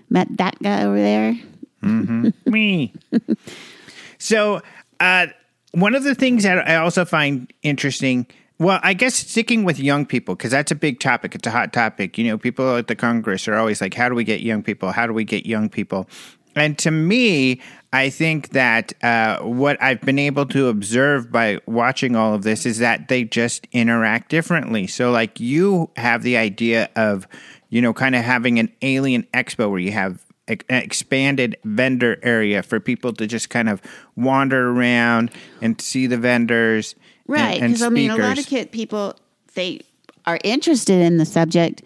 met that guy over there. Me. so, uh, one of the things that I also find interesting, well, I guess sticking with young people, because that's a big topic. It's a hot topic. You know, people at the Congress are always like, how do we get young people? How do we get young people? And to me, I think that uh, what I've been able to observe by watching all of this is that they just interact differently. So, like, you have the idea of, you know, kind of having an alien expo where you have an expanded vendor area for people to just kind of wander around and see the vendors. Right. Because I mean, a lot of kid people they are interested in the subject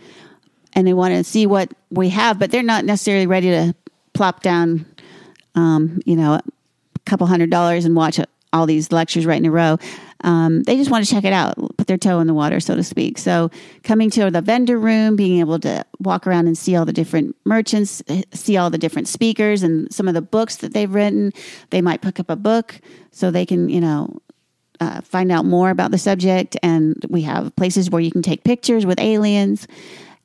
and they want to see what we have, but they're not necessarily ready to plop down, um, you know, a couple hundred dollars and watch all these lectures right in a row. Um, they just want to check it out, put their toe in the water, so to speak. So, coming to the vendor room, being able to walk around and see all the different merchants, see all the different speakers and some of the books that they've written. They might pick up a book so they can, you know, uh, find out more about the subject. And we have places where you can take pictures with aliens.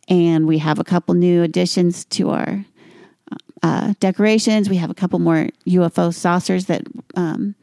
And we have a couple new additions to our uh, decorations. We have a couple more UFO saucers that um,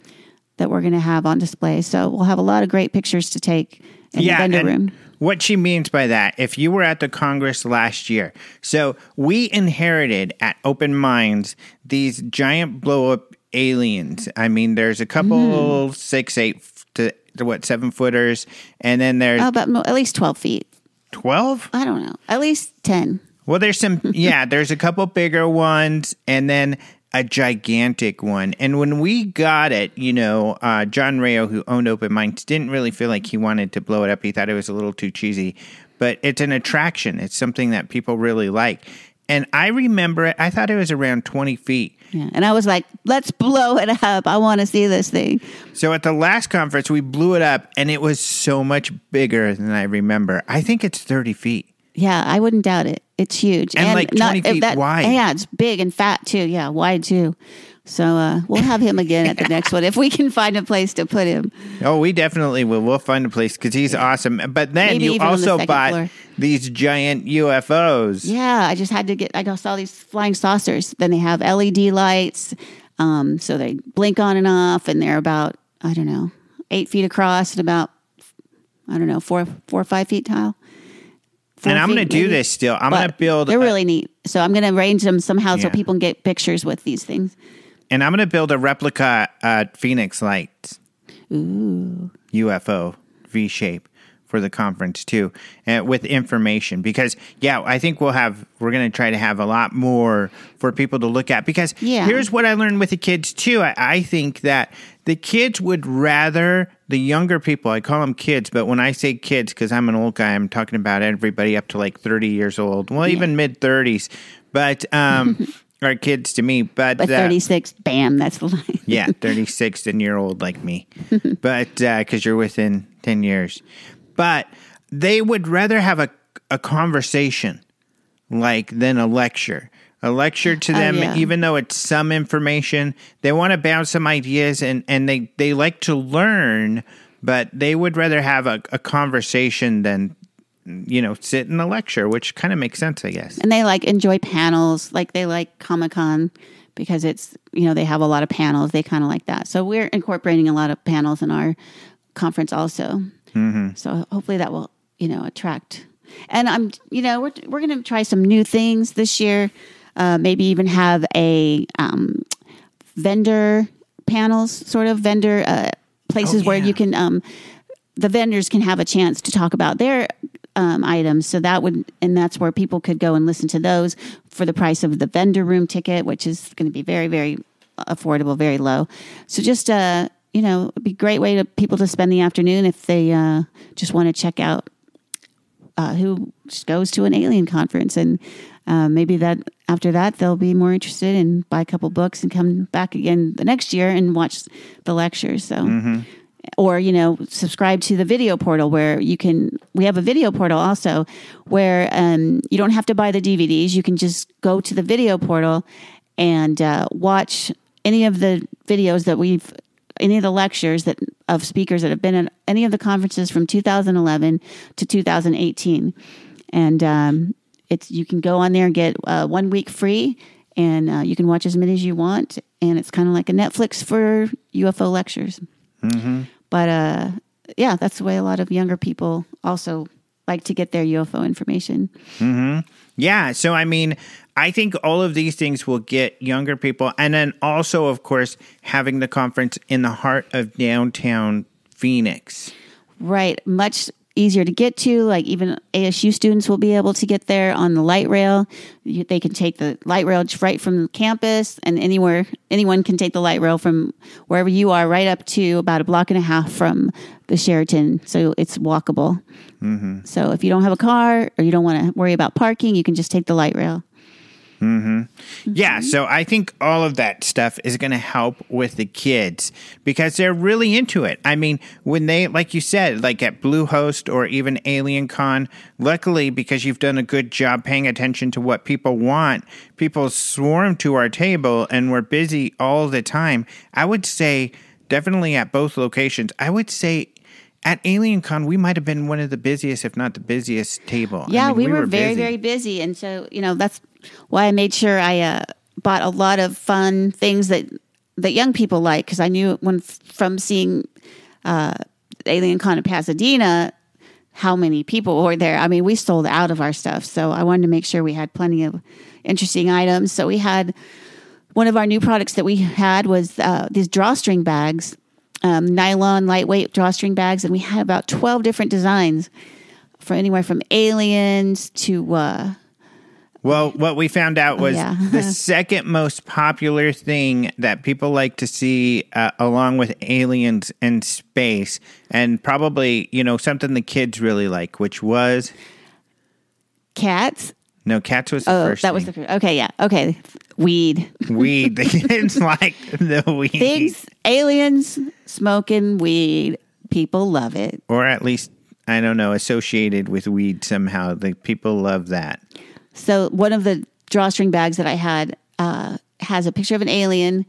that we're going to have on display. So we'll have a lot of great pictures to take in the vendor room. What she means by that, if you were at the Congress last year, so we inherited at Open Minds these giant blow up aliens. I mean, there's a couple Mm-hmm. six, eight to, to what, seven footers, and then there's Oh, about mo- at least twelve feet. 12? I don't know. At least ten. Well, there's some, yeah, there's a couple bigger ones and then a gigantic one. And when we got it, you know, uh, John Rao, who owned Open Minds, didn't really feel like he wanted to blow it up. He thought it was a little too cheesy, but it's an attraction. It's something that people really like. And I remember it, I thought it was around 20 feet. Yeah. And I was like, let's blow it up. I want to see this thing. So at the last conference, we blew it up and it was so much bigger than I remember. I think it's 30 feet. Yeah, I wouldn't doubt it. It's huge And, like, 20 feet wide. Yeah, it's big and fat too. Yeah, wide too. So uh, we'll have him again at the next one if we can find a place to put him. Oh, we definitely will. We'll find a place because he's awesome. But then Maybe you the also second bought floor. these giant UFOs. Yeah, I just had to get. I saw these flying saucers. Then they have LED lights, um, so they blink on and off, and they're about I don't know eight feet across and about I don't know four four or five feet tall. And I'm going to do this still. I'm going to build. They're a- really neat. So I'm going to arrange them somehow so people can get pictures with these things. and I'm going to build a replica uh, Phoenix Lights Ooh. UFO V shape for the conference too, uh, with information. Because yeah, I think we'll have. We're going to try to have a lot more for people to look at. Because Yeah. here's what I learned with the kids too. I, I think that the kids would rather the younger people. I call them kids, but when I say kids, because I'm an old guy, I'm talking about everybody up to like 30 years old. Well, even mid 30s, but um, are kids to me. But, But uh, 36, bam, that's the line. yeah, 36 and you're old like me. but because you're within 10 years. But they would rather have a, a conversation like than a lecture. A lecture to them, yeah. even though it's some information, they want to bounce some ideas and, and they, they like to learn, but they would rather have a, a conversation than, you know, sit in a lecture, which kind of makes sense, I guess. and they like enjoy panels like they like comic-con because it's you know they have a lot of panels they kind of like that so we're incorporating a lot of panels in our conference also Mm-hmm. so hopefully that will you know attract And I'm, you know, we're we're going to try some new things this year. Uh, maybe even have a um, vendor panels, sort of vendor uh, places Oh, where you can um, the vendors can have a chance to talk about their um, items. So that would, and that's where people could go and listen to those for the price of the vendor room ticket, which is going to be very, very affordable, very low. So just, uh, you know, it'd be a great way to people to spend the afternoon if they uh, just want to check out uh, who goes to an alien conference and uh, maybe that after that they'll be more interested and buy a couple books and come back again the next year and watch the lectures. So, or you know, subscribe to the video portal where you can. We have a video portal also where um, you don't have to buy the DVDs. You can just go to the video portal and uh, watch any of the videos that we've any of the lectures that of speakers that have been at any of the conferences from 2011 to 2018 and um, it's you can go on there and get uh, one week free and uh, you can watch as many as you want and it's kind of like a netflix for ufo lectures but uh, yeah that's the way a lot of younger people also like to get their ufo information Yeah. So, I mean, I think all of these things will get younger people. And then also, of course, having the conference in the heart of downtown Phoenix. Right. Much easier to get to. Like even ASU students will be able to get there on the light rail. You, they can take the light rail right from campus and anywhere, anyone can take the light rail from wherever you are right up to about a block and a half from the Sheraton. So it's walkable. Mm-hmm. So if you don't have a car or you don't want to worry about parking, you can just take the light rail. Mm-hmm. Yeah, mm-hmm. so I think all of that stuff is going to help with the kids because they're really into it. I mean, when they, like you said, like at Bluehost or even Alien Con, luckily because you've done a good job paying attention to what people want, people swarm to our table and we're busy all the time. I would say definitely at both locations. I would say at Alien Con, we might have been one of the busiest, if not the busiest table. I Yeah, mean, we, were, very, busy. very busy. And so, you know, that's why I made sure I uh, bought a lot of fun things that, that young people like. Because I knew when from seeing uh, Alien Con in Pasadena, how many people were there. I mean, we sold out of our stuff. So I wanted to make sure we had plenty of interesting items. So we had one of our new products that we had was uh, these drawstring bags, um, nylon lightweight drawstring bags, and we had about twelve different designs for anywhere from aliens to uh, Well, what we found out was yeah. the second most popular thing that people like to see, uh, along with aliens and space, and probably you know something the kids really like, which was cats. no cats was the Oh, first. that was the first. Okay, yeah. Okay, weed weed. The kids like the weed, things, aliens smoking weed. People love it. or at least I don't know, associated with weed somehow. The people love that. So one of the drawstring bags that I had uh, has a picture of an alien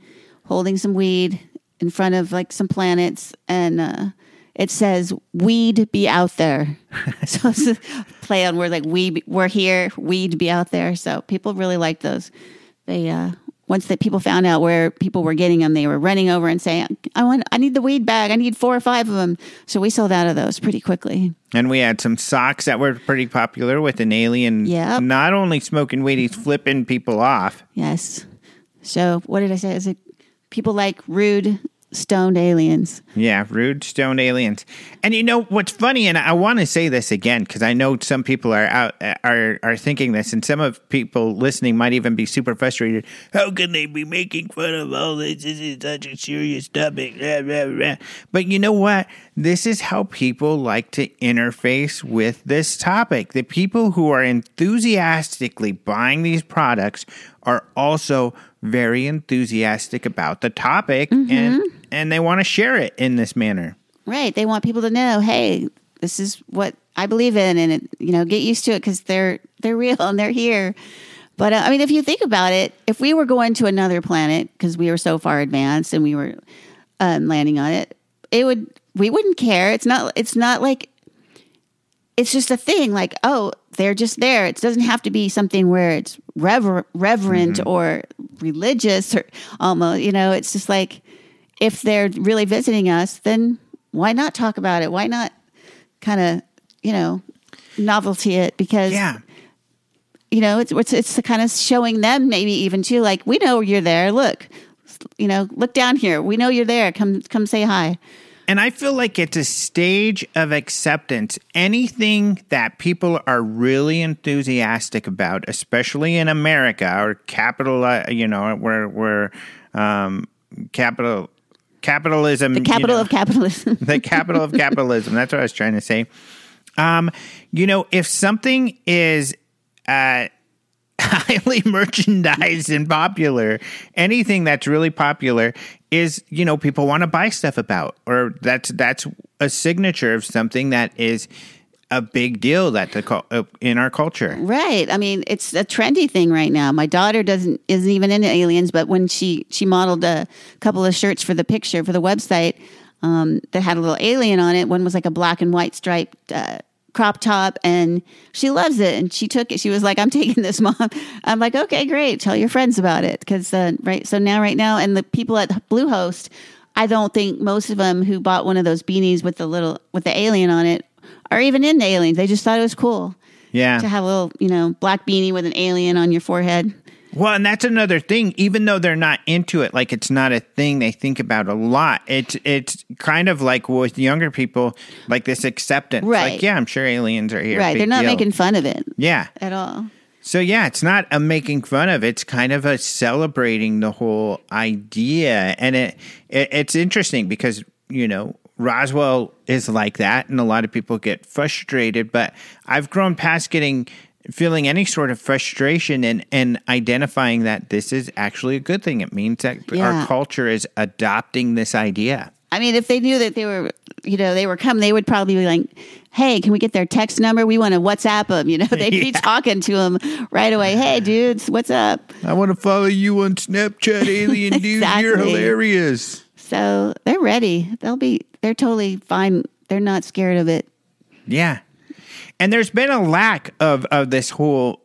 holding some weed in front of like some planets, and uh, it says "Weed be out there." so it's a play on word like "we be- we're here, weed be out there." So people really like those. They uh, once that people found out where people were getting them, they were running over and saying, "I want, I need the weed bag. I need four or five of them." So we sold out of those pretty quickly. And we had some socks that were pretty popular with an alien. Yeah. Not only smoking weed, he's flipping people off. Yes. So what did I say? Is it people like rude stoned aliens? Yeah, rude stoned aliens. And you know what's funny, and I want to say this again because I know some people are out are are thinking this, and some of people listening might even be super frustrated. How can they be making fun of all this? This is such a serious topic. Blah, blah, blah. But you know what? This is how people like to interface with this topic. The people who are enthusiastically buying these products are also very enthusiastic about the topic and mm-hmm. And they want to share it in this manner. Right. They want people to know, hey, this is what I believe in, and it, you know, get used to it because they're they're real and they're here. But uh, I mean, if you think about it, if we were going to another planet because we were so far advanced and we were um, landing on it, it would we wouldn't care. It's not. It's not like it's just a thing. Like oh, they're just there. It doesn't have to be something where it's rever- reverent or religious or almost. You know, it's just like if they're really visiting us, then why not talk about it? Why not kind of, you know, novelty it because Yeah. you know it's it's it's kind of showing them maybe even too like we know you're there. Look, you know, look down here. We know you're there. Come come say hi. And I feel like it's a stage of acceptance. Anything that people are really enthusiastic about, especially in America or capital, uh, you know, where where um, capital capitalism, The capital of capitalism. the capital of capitalism. That's what I was trying to say. Um, you know, if something is uh, highly merchandised and popular, anything that's really popular is, you know, people want to buy stuff about, or that's that's a signature of something that is a big deal that the uh, in our culture. Right. I mean, it's a trendy thing right now. My daughter doesn't isn't even into aliens, but when she she modeled a couple of shirts for the picture for the website um, that had a little alien on it. One was like a black and white striped uh, crop top, and she loves it. And she took it. She was like, "I'm taking this, mom." I'm like, "Okay, great. Tell your friends about it." Because uh, right. So now, right now, and the people at Bluehost, I don't think most of them who bought one of those beanies with the little with the alien on it are even into aliens. They just thought it was cool Yeah. to have a little, you know, black beanie with an alien on your forehead. Well, and that's another thing. Even though they're not into it, like it's not a thing they think about a lot. It's it's kind of like with younger people, like this acceptance. Right. Like, yeah, I'm sure aliens are here. right. Big They're not deal. making fun of it Yeah. at all. So yeah, it's not a making fun of. It's kind of a celebrating the whole idea, and it, it it's interesting because you know Roswell is like that, and a lot of people get frustrated. But I've grown past getting feeling any sort of frustration and and identifying that this is actually a good thing. It means that Yeah. our culture is adopting this idea. I mean, if they knew that they were, you know, they were coming, they would probably be like, "Hey, can we get their text number? We want to WhatsApp them." You know, they'd be talking to them right away. Hey, dudes, what's up? I want to follow you on Snapchat, alien dude. You're hilarious. So they're ready. They'll be. They're totally fine. They're not scared of it. Yeah. And there's been a lack of, of this whole,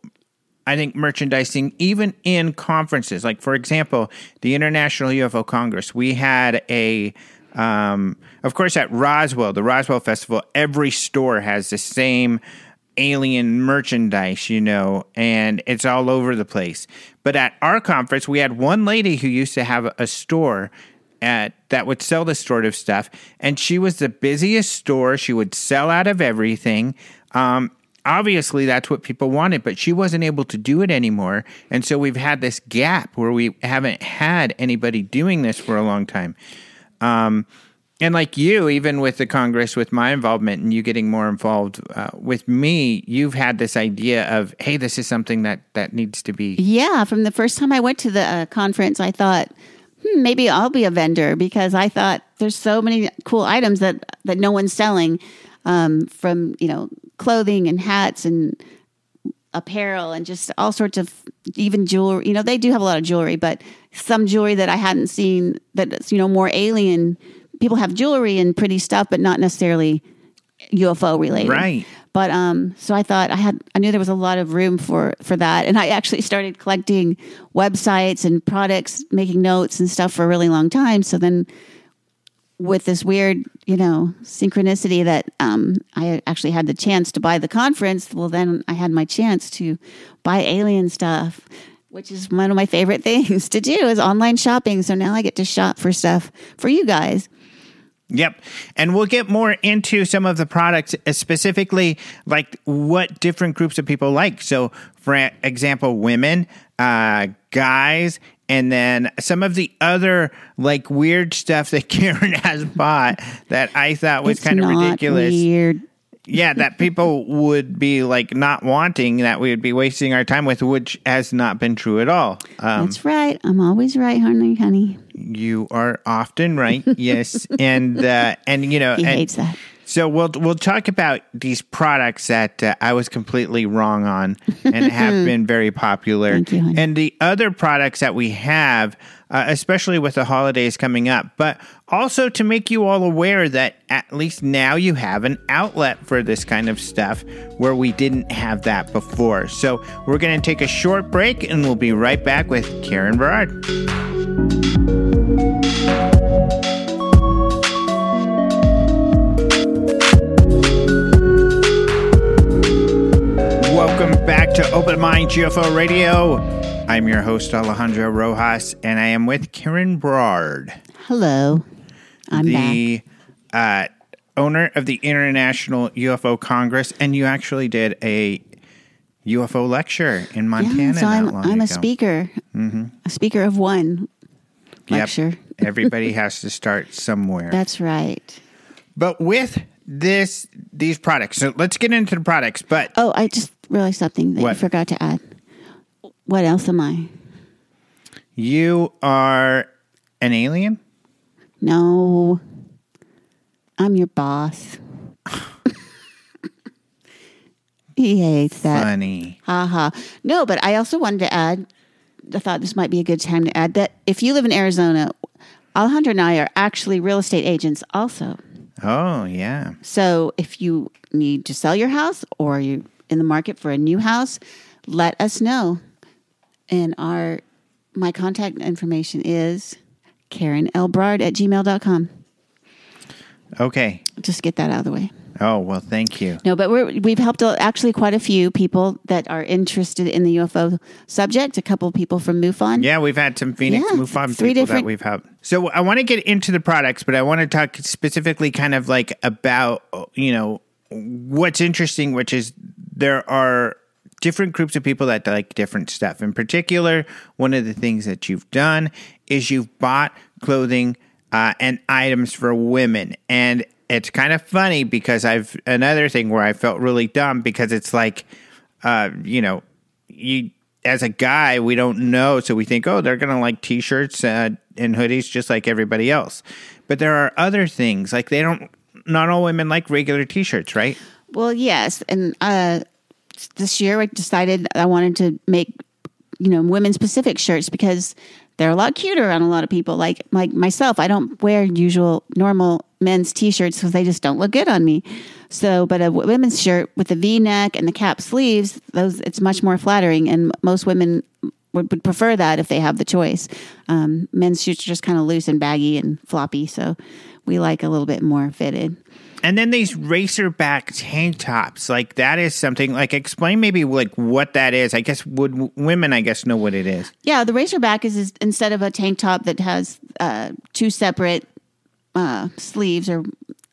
I think, merchandising, even in conferences. Like, for example, the International UFO Congress, we had a, um, of course, at Roswell, the Roswell Festival, every store has the same alien merchandise, you know, and it's all over the place. But at our conference, we had one lady who used to have a store at that would sell this sort of stuff, and she was the busiest store. She would sell out of everything. Um, obviously, that's what people wanted, but she wasn't able to do it anymore, and so we've had this gap where we haven't had anybody doing this for a long time. Um, and like you, even with the Congress, with my involvement and you getting more involved uh, with me, you've had this idea of, hey, this is something that that needs to be. Yeah, from the first time I went to the uh, conference, I thought hmm, maybe I'll be a vendor because I thought there's so many cool items that that no one's selling, um, from you know clothing and hats and apparel and just all sorts of even jewelry. You know, they do have a lot of jewelry, but some jewelry that I hadn't seen that's you know more alien. People have jewelry and pretty stuff, but not necessarily UFO related. Right. But um, so I thought I had I knew there was a lot of room for for that, and I actually started collecting websites and products, making notes and stuff for a really long time. So then, with this weird, you know, synchronicity that um, I actually had the chance to buy the conference, well, then I had my chance to buy alien stuff, which is one of my favorite things to do is online shopping. So now I get to shop for stuff for you guys. Yep. And we'll get more into some of the products, uh, specifically like what different groups of people like. So, for example, women, uh, guys, and then some of the other like weird stuff that Karen has bought that I thought was It's kind of ridiculous. Weird. Yeah, that people would be like not wanting that we would be wasting our time with, which has not been true at all. Um, That's right. I'm always right, honey, honey. you are often right, yes, and uh, and you know, He and- hates that. So we'll we'll talk about these products that uh, I was completely wrong on and have been very popular, Thank you, honey. and the other products that we have, uh, especially with the holidays coming up, but also to make you all aware that at least now you have an outlet for this kind of stuff where we didn't have that before. So we're going to take a short break, and we'll be right back with Karen Berard. Welcome back to Open Mind UFO Radio. I'm your host, Alejandro Rojas, and I am with Karen Brard, Hello. I'm back. the uh, owner of the International UFO Congress, and you actually did a UFO lecture in Montana. Yeah, so I'm, I'm a speaker, a speaker of one Yep. lecture. Everybody has to start somewhere. That's right. but with this, these products, so let's get into the products. But Oh, I just realized something that What? you forgot to add. What else am I? you are an alien. No, I'm your boss. he hates that. Funny. Haha. No, but I also wanted to add, I thought this might be a good time to add that if you live in Arizona, Alejandro and I are actually real estate agents also. Oh yeah. So if you need to sell your house or you're in the market for a new house, let us know. And our my contact information is Karen Elbrard at gmail.com. Okay. Just get that out of the way. Oh well, thank you. No, but we're, we've helped actually quite a few people that are interested in the UFO subject. A couple of people from MUFON. Yeah, we've had some Phoenix Yeah, MUFON three people different- that we've helped. So I want to get into the products, but I want to talk specifically kind of like about you know what's interesting, which is there are different groups of people that like different stuff. In particular, one of the things that you've done is you've bought clothing uh, and items for women, and it's kind of funny because I've another thing where I felt really dumb because it's like, uh, you know, you as a guy we don't know, so we think, oh, they're gonna like t-shirts uh, and hoodies just like everybody else, but there are other things like they don't. Not all women like regular t-shirts, right? Well, yes, and uh, this year I decided I wanted to make you know women specific shirts because they're a lot cuter on a lot of people. Like like myself, I don't wear usual normal men's t-shirts because they just don't look good on me. So, but a women's shirt with the V-neck and the cap sleeves, those it's much more flattering, and most women would, would prefer that if they have the choice. Um, men's shirts are just kind of loose and baggy and floppy, so we like a little bit more fitted. And then these racerback tank tops, like that is something. Like, explain maybe like what that is. I guess would women, I guess, know what it is. Yeah, the racerback is, is instead of a tank top that has uh, two separate uh, sleeves or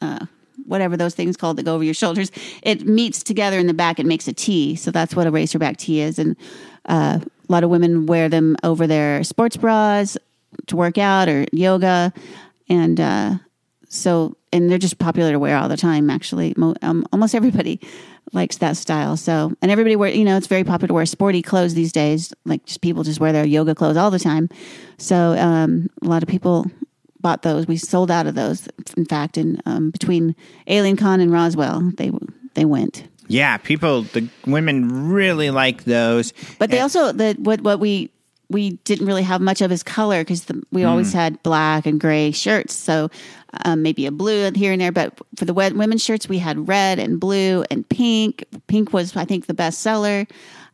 uh, whatever those things called that go over your shoulders, it meets together in the back and makes a T. So that's what a racerback tee is. And uh, a lot of women wear them over their sports bras to work out or yoga. And uh, so, and they're just popular to wear all the time, actually. Mo- um, almost everybody likes that style. So, and everybody wear, you know, it's very popular to wear sporty clothes these days. Like just people just wear their yoga clothes all the time. So, um, a lot of people bought those. We sold out of those. In fact, in um, between Alien Con and Roswell, they they went. Yeah, people, the women really like those. But they also the what what we we didn't really have much of is color because we always had black and gray shirts. So um, maybe a blue here and there. But for the women's shirts, we had red and blue and pink. Pink was I think the best seller.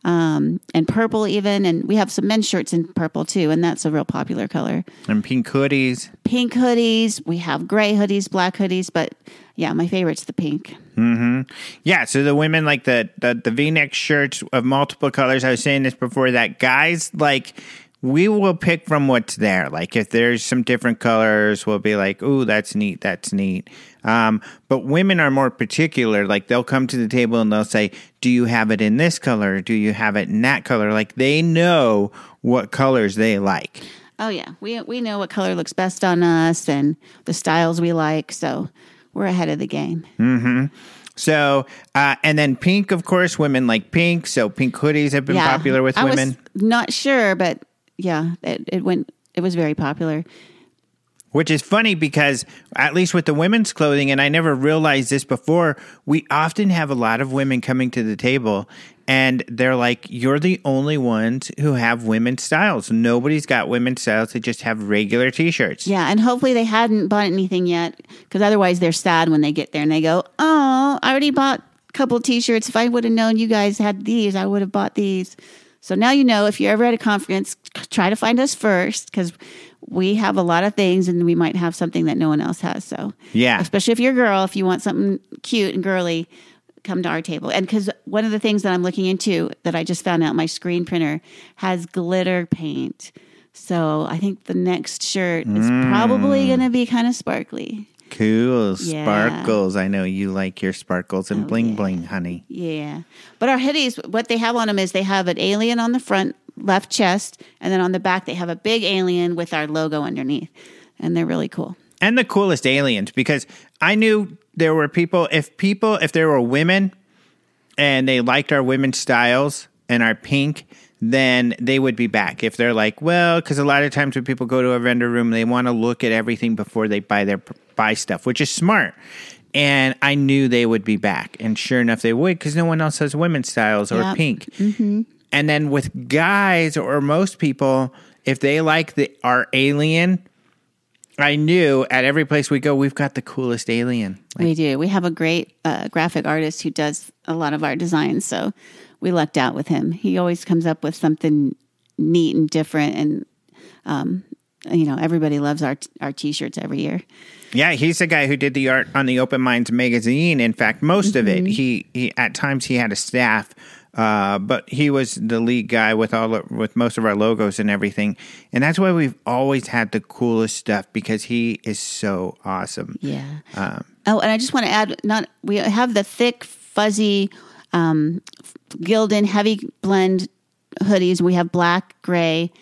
Um, and purple even, and we have some men's shirts in purple too, and that's a real popular color. And pink hoodies. Pink hoodies, we have gray hoodies, black hoodies, but yeah, my favorite's the pink. Hmm. Yeah, so the women like the, the, the V-neck shirts of multiple colors. I was saying this before that guys like we will pick from what's there. Like if there's some different colors, we'll be like, "Ooh, that's neat. That's neat." Um, but women are more particular. Like they'll come to the table and they'll say, "Do you have it in this color? Do you have it in that color?" Like they know what colors they like. Oh yeah, we we know what color looks best on us and the styles we like, so we're ahead of the game. Hmm. So, uh, and then pink, of course, women like pink. So pink hoodies have been yeah, popular with I women. Was not sure, but yeah, it, it went. It was very popular. Which is funny because, at least with the women's clothing, and I never realized this before, we often have a lot of women coming to the table and they're like, You're the only ones who have women's styles. Nobody's got women's styles. They just have regular t shirts. Yeah, and hopefully they hadn't bought anything yet, because otherwise they're sad when they get there and they go, "Oh, I already bought a couple T-shirts. If I would have known you guys had these, I would have bought these." So now you know. If you're ever at a conference, try to find us first, because we have a lot of things, and we might have something that no one else has. So Yeah. especially if you're a girl, if you want something cute and girly, come to our table. And because one of the things that I'm looking into that I just found out my screen printer has glitter paint. So I think the next shirt is probably mm. going to be kind of sparkly. Cool. Yeah. Sparkles. I know you like your sparkles and oh, bling yeah. bling, honey. Yeah. But our hoodies, what they have on them is they have an alien on the front left chest, and then on the back, they have a big alien with our logo underneath. And they're really cool. and the coolest aliens because I knew there were people if people if there were women and they liked our women's styles and our pink then they would be back if they're like well because a lot of times when people go to a vendor room they want to look at everything before they buy their buy stuff which is smart and I knew they would be back and sure enough they would because no one else has women's styles or Yep. pink and then with guys or most people if they like the our alien I knew at every place we go, we've got the coolest alien. we do. We have a great uh, graphic artist who does a lot of our designs. So we lucked out with him. He always comes up with something neat and different. And, um, you know, everybody loves our, our t shirts every year. Yeah, he's the guy who did the art on the Open Minds magazine. In fact, most of it, he, he at times he had a staff, uh, but he was the lead guy with all of- with most of our logos and everything. And that's why we've always had the coolest stuff because he is so awesome. Yeah. oh, and I just want to add, not we have the thick, fuzzy, um, Gildan heavy blend hoodies. We have black, gray,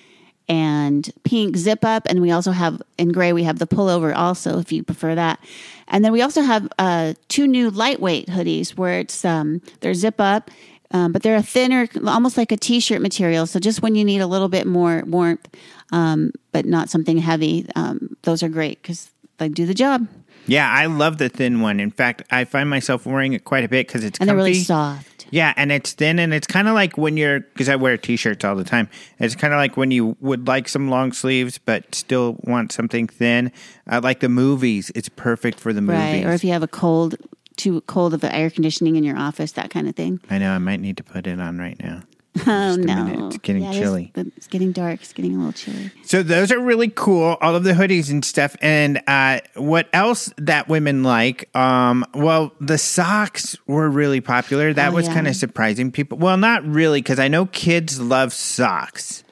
and pink zip up, and we also have in gray. We have the pullover also, if you prefer that. And then we also have uh, two new lightweight hoodies where it's um, they're zip up. Um, but they're a thinner, almost like a t-shirt material. So just when you need a little bit more warmth, um, but not something heavy, um, those are great because they do the job. Yeah, I love the thin one. In fact, I find myself wearing it quite a bit because it's and they're comfy. really soft. Yeah, and it's thin, and it's kind of like when you're because I wear t-shirts all the time. It's kind of like when you would like some long sleeves, but still want something thin. Uh, like the movies, it's perfect for the movies. Right. Or if you have a cold, too cold of the air conditioning in your office, that kind of thing. I know I might need to put it on right now. Oh, no. minute. It's getting Yeah, it is- chilly. It's getting dark. It's getting a little chilly. So those are really cool. All of the hoodies and stuff. And uh, what else that women like? Um, well, the socks were really popular. That Oh, was yeah. kind of surprising people. Well, not really, because I know kids love socks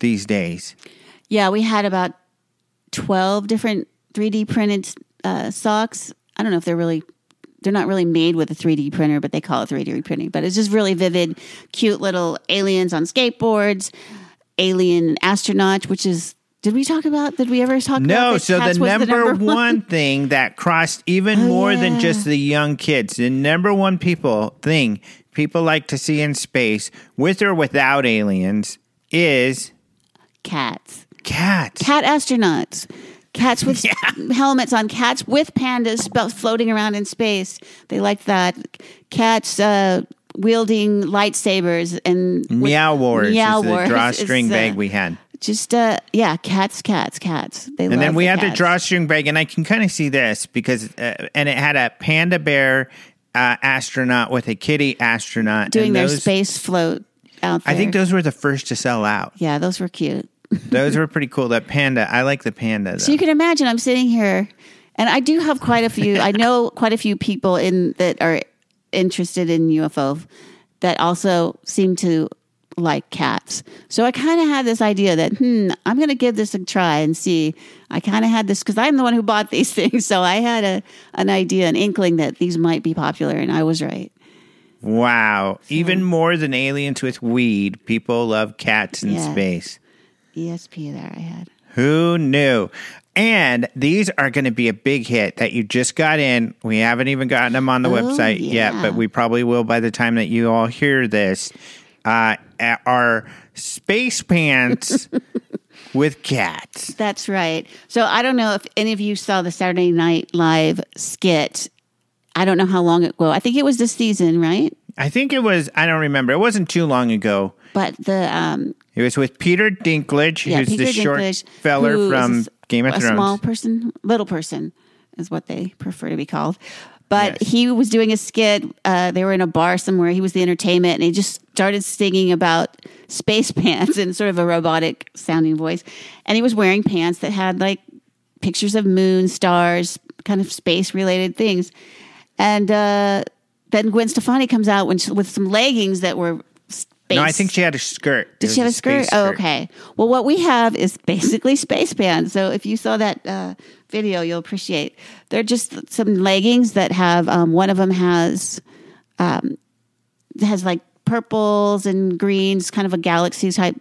these days. Yeah, we had about 12 different 3D printed uh, socks. I don't know if they're really, they're not really made with a 3D printer, but they call it 3D printing. But it's just really vivid, cute little aliens on skateboards, alien astronauts, which is, did we talk about, did we ever talk about No, so cats the number, one thing that crossed even Oh, more than just the young kids, the number one people thing people like to see in space, with or without aliens, is Cats. cats. cat astronauts. Cats with helmets on, cats with pandas floating around in space. They like that. Cats uh, wielding lightsabers and Meow Wars Meow is the Wars drawstring is, uh, bag we had. Just uh, yeah, cats, cats, cats. They And then we the had the drawstring bag, and I can kind of see this because, uh, and it had a panda bear uh, astronaut with a kitty astronaut doing their those, space float out there. I think those were the first to sell out. yeah, those were cute. Those were pretty cool. That panda, I like the panda. Though. So you can imagine I'm sitting here and I do have quite a few I know quite a few people in that are interested in UFO that also seem to like cats. So I kind of had this idea that hmm, I'm going to give this a try and see. I kind of had this cuz I'm the one who bought these things, so I had a an idea, an inkling that these might be popular and I was right. wow, even more than aliens with weed, people love cats in Yeah. space. ESP there I had. Who knew? And these are going to be a big hit that you just got in. We haven't even gotten them on the Oh, website yet, but we probably will by the time that you all hear this. Uh, are space pants with cats. That's right. So I don't know if any of you saw the Saturday Night Live skit. I don't know how long ago. I think it was this season, right? I think it was, I don't remember. It wasn't too long ago. But the um, It was with Peter Dinklage, yeah, who's Peter the short Dinklage, feller from Game of a Thrones. A small person, little person, is what they prefer to be called. But Yes. he was doing a skit. Uh, they were in a bar somewhere. He was the entertainment, and he just started singing about space pants in sort of a robotic sounding voice. And he was wearing pants that had like pictures of moon, stars, kind of space related things. And uh, then Gwen Stefani comes out when she, with some leggings that were space. No, I think she had a skirt. Did she have a skirt? space Oh, okay. Well, what we have is basically space pants. So if you saw that uh, video, you'll appreciate. They're just some leggings that have um, one of them has um, has like purples and greens, kind of a galaxy type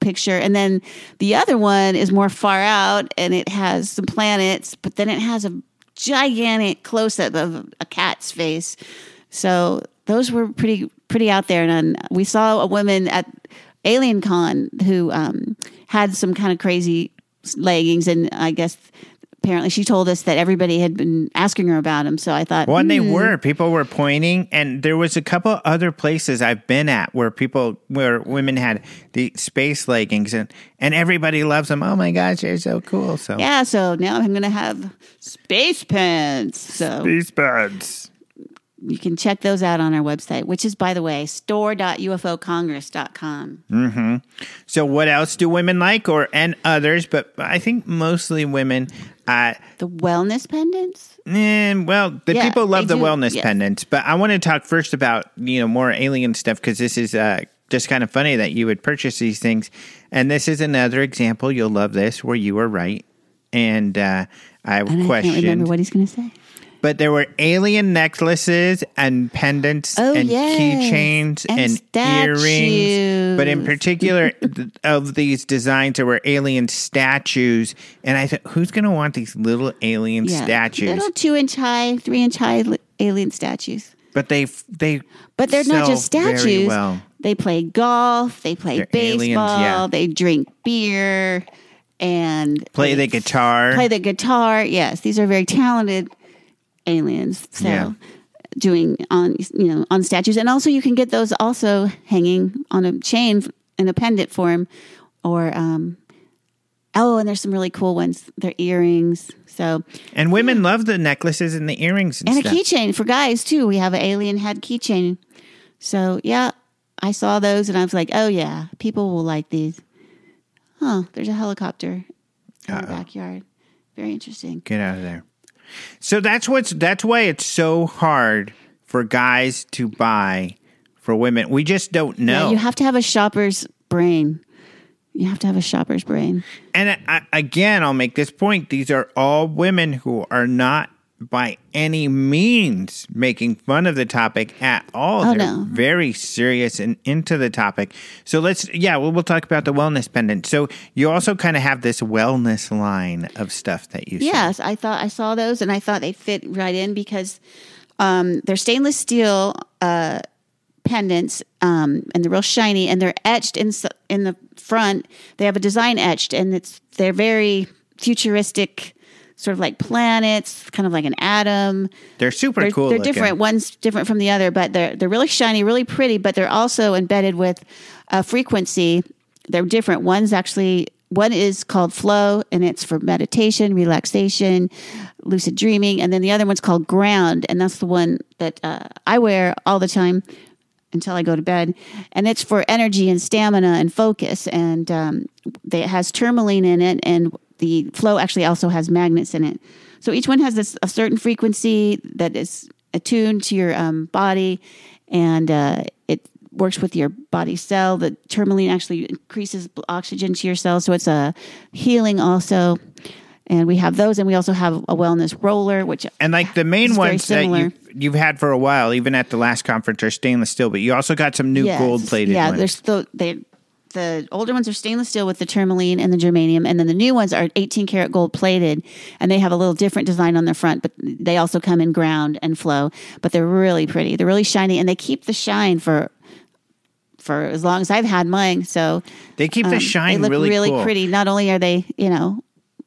picture, and then the other one is more far out and it has some planets, but then it has a gigantic close up of a cat's face. So those were pretty pretty out there, and um, we saw a woman at Alien Con who um, had some kind of crazy leggings, and I guess apparently she told us that everybody had been asking her about them. So I thought, Well, and they hmm, were. People were pointing, and there was a couple other places I've been at where people, where women had the space leggings, and and everybody loves them. Oh my gosh, they're so cool. So yeah. So now I'm going to have space pants. So space buds. You can check those out on our website, which is, by the way, store.ufocongress.com. So what else do women like, or and others? But I think mostly women. Uh, The wellness pendants. Eh, well, the Yeah, people love the do, wellness yes. pendants, but I want to talk first about you know more alien stuff because this is uh, just kind of funny that you would purchase these things, and this is another example. You'll love this where you were right, and uh, I have And I can't remember what he's going to say. But there were alien necklaces and pendants Oh, and yes. keychains And and, earrings. But in particular, th- of these designs, there were alien statues. And I thought, who's going to want these little alien Yeah. statues? Little two inch high, three inch high alien statues. But they they But they're not just statues. well. They play golf, they play They're aliens, baseball, yeah. they drink beer, and Play the guitar. Play the guitar. Yes, these are very talented aliens. So Yeah. doing on you know on statues, and also you can get those also hanging on a chain in a pendant form, or um, oh, and there's some really cool ones. They're earrings. So and women love the necklaces and the earrings and, and a keychain for guys too. We have an alien head keychain. So yeah, I saw those and I was like, oh yeah, people will like these. Huh? There's a helicopter in our backyard. Very interesting. Get out of there. So that's what's that's why it's so hard for guys to buy for women. We just don't know. Yeah, you have to have a shopper's brain. You have to have a shopper's brain. And I, again, I'll make this point: these are all women who are not by any means making fun of the topic at all. Oh, They're no. very serious and into the topic. So let's, yeah, we'll, we'll talk about the wellness pendant. So you also kind of have this wellness line of stuff that you. Yes, I thought I saw those and I thought they fit right in because um, they're stainless steel uh, pendants um, and they're real shiny and they're etched in in the front. They have a design etched and it's they're very futuristic, sort of like planets, kind of like an atom. they're super They're, cool. they're looking. different. One's different from the other, but they're they're really shiny, really pretty. But they're also embedded with a frequency. They're different. One's actually one is called flow, and it's for meditation, relaxation, lucid dreaming, and then the other one's called ground, and that's the one that uh, I wear all the time until I go to bed, and it's for energy and stamina and focus. And um, they, it has tourmaline in it, and the flow actually also has magnets in it. So each one has this a certain frequency that is attuned to your um, body, and uh, it works with your body cell. The tourmaline actually increases oxygen to your cells, so it's a healing also. And we have those, and we also have a wellness roller, which And like the main ones that you, you've had for a while, even at the last conference, are stainless steel. But you also got some new Yes. gold plated Yeah, ones. they're still they the older ones are stainless steel with the tourmaline and the germanium, and then the new ones are 18 karat gold plated, and they have a little different design on the front, but they also come in ground and flow. But they're really pretty. They're really shiny, and they keep the shine for for as long as I've had mine. So They keep the um, shine they look really, really cool. pretty. Not only are they you know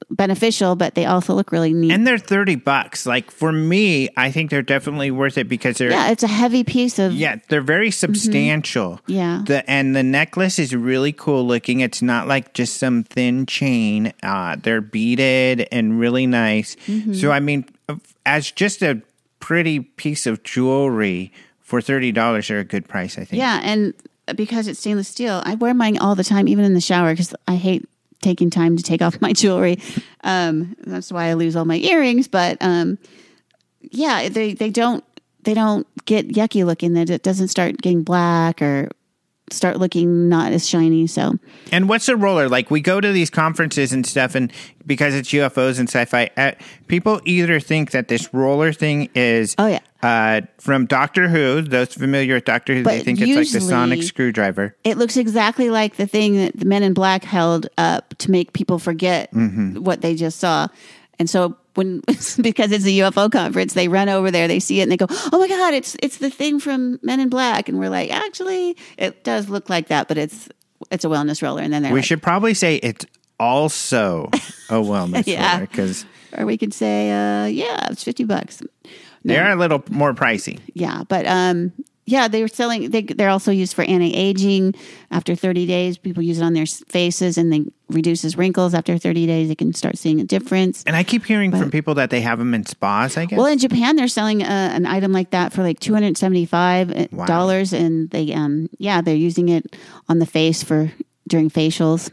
beneficial, but they also look really neat. And they're 30 bucks. Like for me, I think they're definitely worth it because they're yeah, it's a heavy piece of Yeah, they're very substantial. Mm-hmm. Yeah. The and the necklace is really cool looking. It's not like just some thin chain. Uh they're beaded and really nice. Mm-hmm. So I mean as just a pretty piece of jewelry for $30 are a good price, I think. Yeah, and because it's stainless steel, I wear mine all the time, even in the shower, because I hate taking time to take off my jewelry. Um, that's why I lose all my earrings. But um, yeah, they they don't they don't get yucky looking. That it doesn't start getting black or start looking not as shiny. So And what's a roller like? We go to these conferences and stuff, and because it's UFOs and sci-fi, uh, people either think that this roller thing is Oh, yeah. uh, from Doctor Who. Those familiar with Doctor Who, they But think it's like the sonic screwdriver. it looks exactly like the thing that the men in black held up to make people forget what they just saw. And so when because it's a UFO conference, they run over there, they see it, and they go, "Oh my god, it's it's the thing from Men in Black!" And we're like, "Actually, it does look like that, but it's it's a wellness roller." And then they're We like, should probably say it's also a wellness Yeah. roller because or we could say, uh, "Yeah, it's fifty bucks." they are a little more pricey. Yeah, but um, yeah, they were selling. They they're also used for anti aging. After thirty days, people use it on their faces, and they reduces wrinkles. After thirty days, they can start seeing a difference. And I keep hearing from people that they have them in spas. I guess. Well, in Japan, they're selling uh, an item like that for like two hundred seventy five Wow. dollars, and they um yeah they're using it on the face for during facials.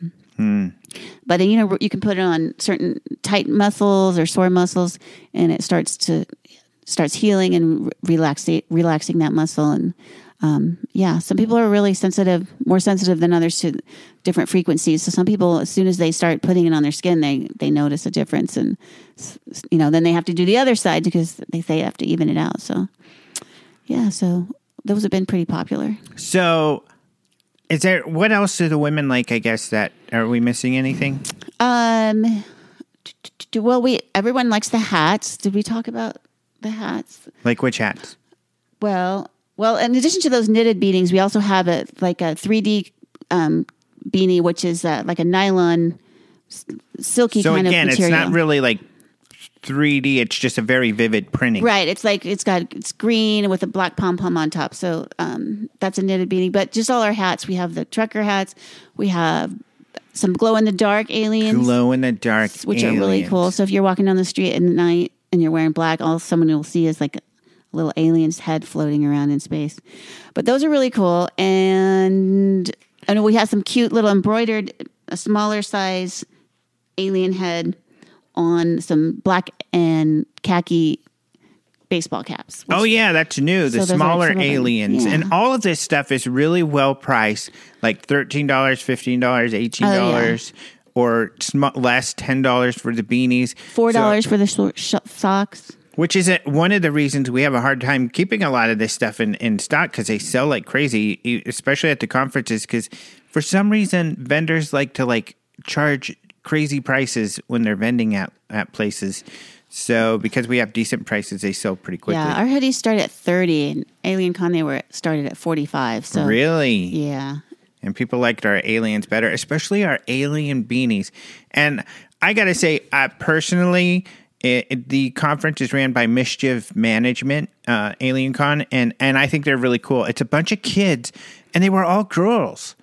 But you know you can put it on certain tight muscles or sore muscles, and it starts to starts healing and relaxing relaxing that muscle and. Um, yeah, some people are really sensitive, more sensitive than others to different frequencies. So some people, as soon as they start putting it on their skin, they they notice a difference, and you know, then they have to do the other side because they they have to even it out. So, yeah, so those have been pretty popular. so, is there what else do the women like? I guess that are we missing anything? Um, well, we everyone likes the hats. Did we talk about the hats? Like which hats? Well, well, in addition to those knitted beanies, we also have a like a 3D um, beanie, which is uh, like a nylon s- silky So kind again, of it's material. not really like 3D. It's just a very vivid printing. Right. It's like it's got it's green with a black pom pom on top. So um, that's a knitted beanie. But just all our hats. We have the trucker hats. We have some glow in the dark aliens, Glow in the dark, which are really cool. So if you're walking down the street at night and you're wearing black, all someone will see is like a little alien's head floating around in space. But those are really cool. And and we have some cute little embroidered, a smaller size alien head on some black and khaki baseball caps. Oh, which- Oh yeah, that's new. The So smaller some of them. aliens Yeah. and all of this stuff is really well priced, like thirteen dollars, fifteen dollars, eighteen Oh, dollars, or sm- less, ten dollars for the beanies. Four So- dollars for the short sh- socks. which is a, one of the reasons we have a hard time keeping a lot of this stuff in, in stock because they sell like crazy, especially at the conferences. Because for some reason, vendors like to like charge crazy prices when they're vending at at places. So because we have decent prices, they sell pretty quickly. Yeah, our hoodies start at thirty, and Alien Con they were started at forty five. So really? yeah, and people liked our aliens better, especially our alien beanies. And I got to say, I personally, it, it- the conference is ran by Mischief Management, uh, Alien Con, and and I think they're really cool. It's a bunch of kids, and they were all girls.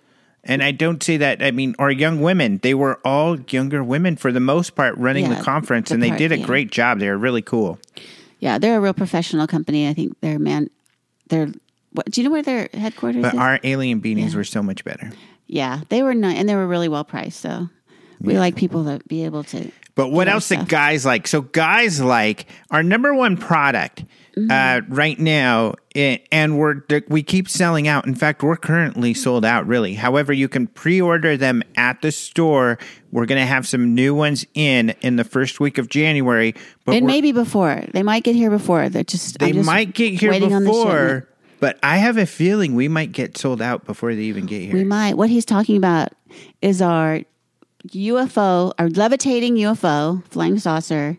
And I don't say that. I mean, or young women. They were all younger women for the most part running Yeah, the conference, the and they did a yeah. great job. They were really cool. yeah, they're a real professional company. I think they're man. They're what? Do you know where their headquarters are? But is? our alien beanies were so much better. yeah, they were nice, and they were really well priced. So we like people to be able to. But what else do stuff. guys like? So guys like our number one product Mm-hmm. uh, right now, i and we're we keep selling out. In fact, we're currently sold out. Really, however, you can pre-order them at the store. We're going to have some new ones in in the first week of January. But And we're- maybe before they might get here before. They're just they just might get here the before. But I have a feeling we might get sold out before they even get here. We might. What he's talking about is our UFO, our levitating UFO flying saucer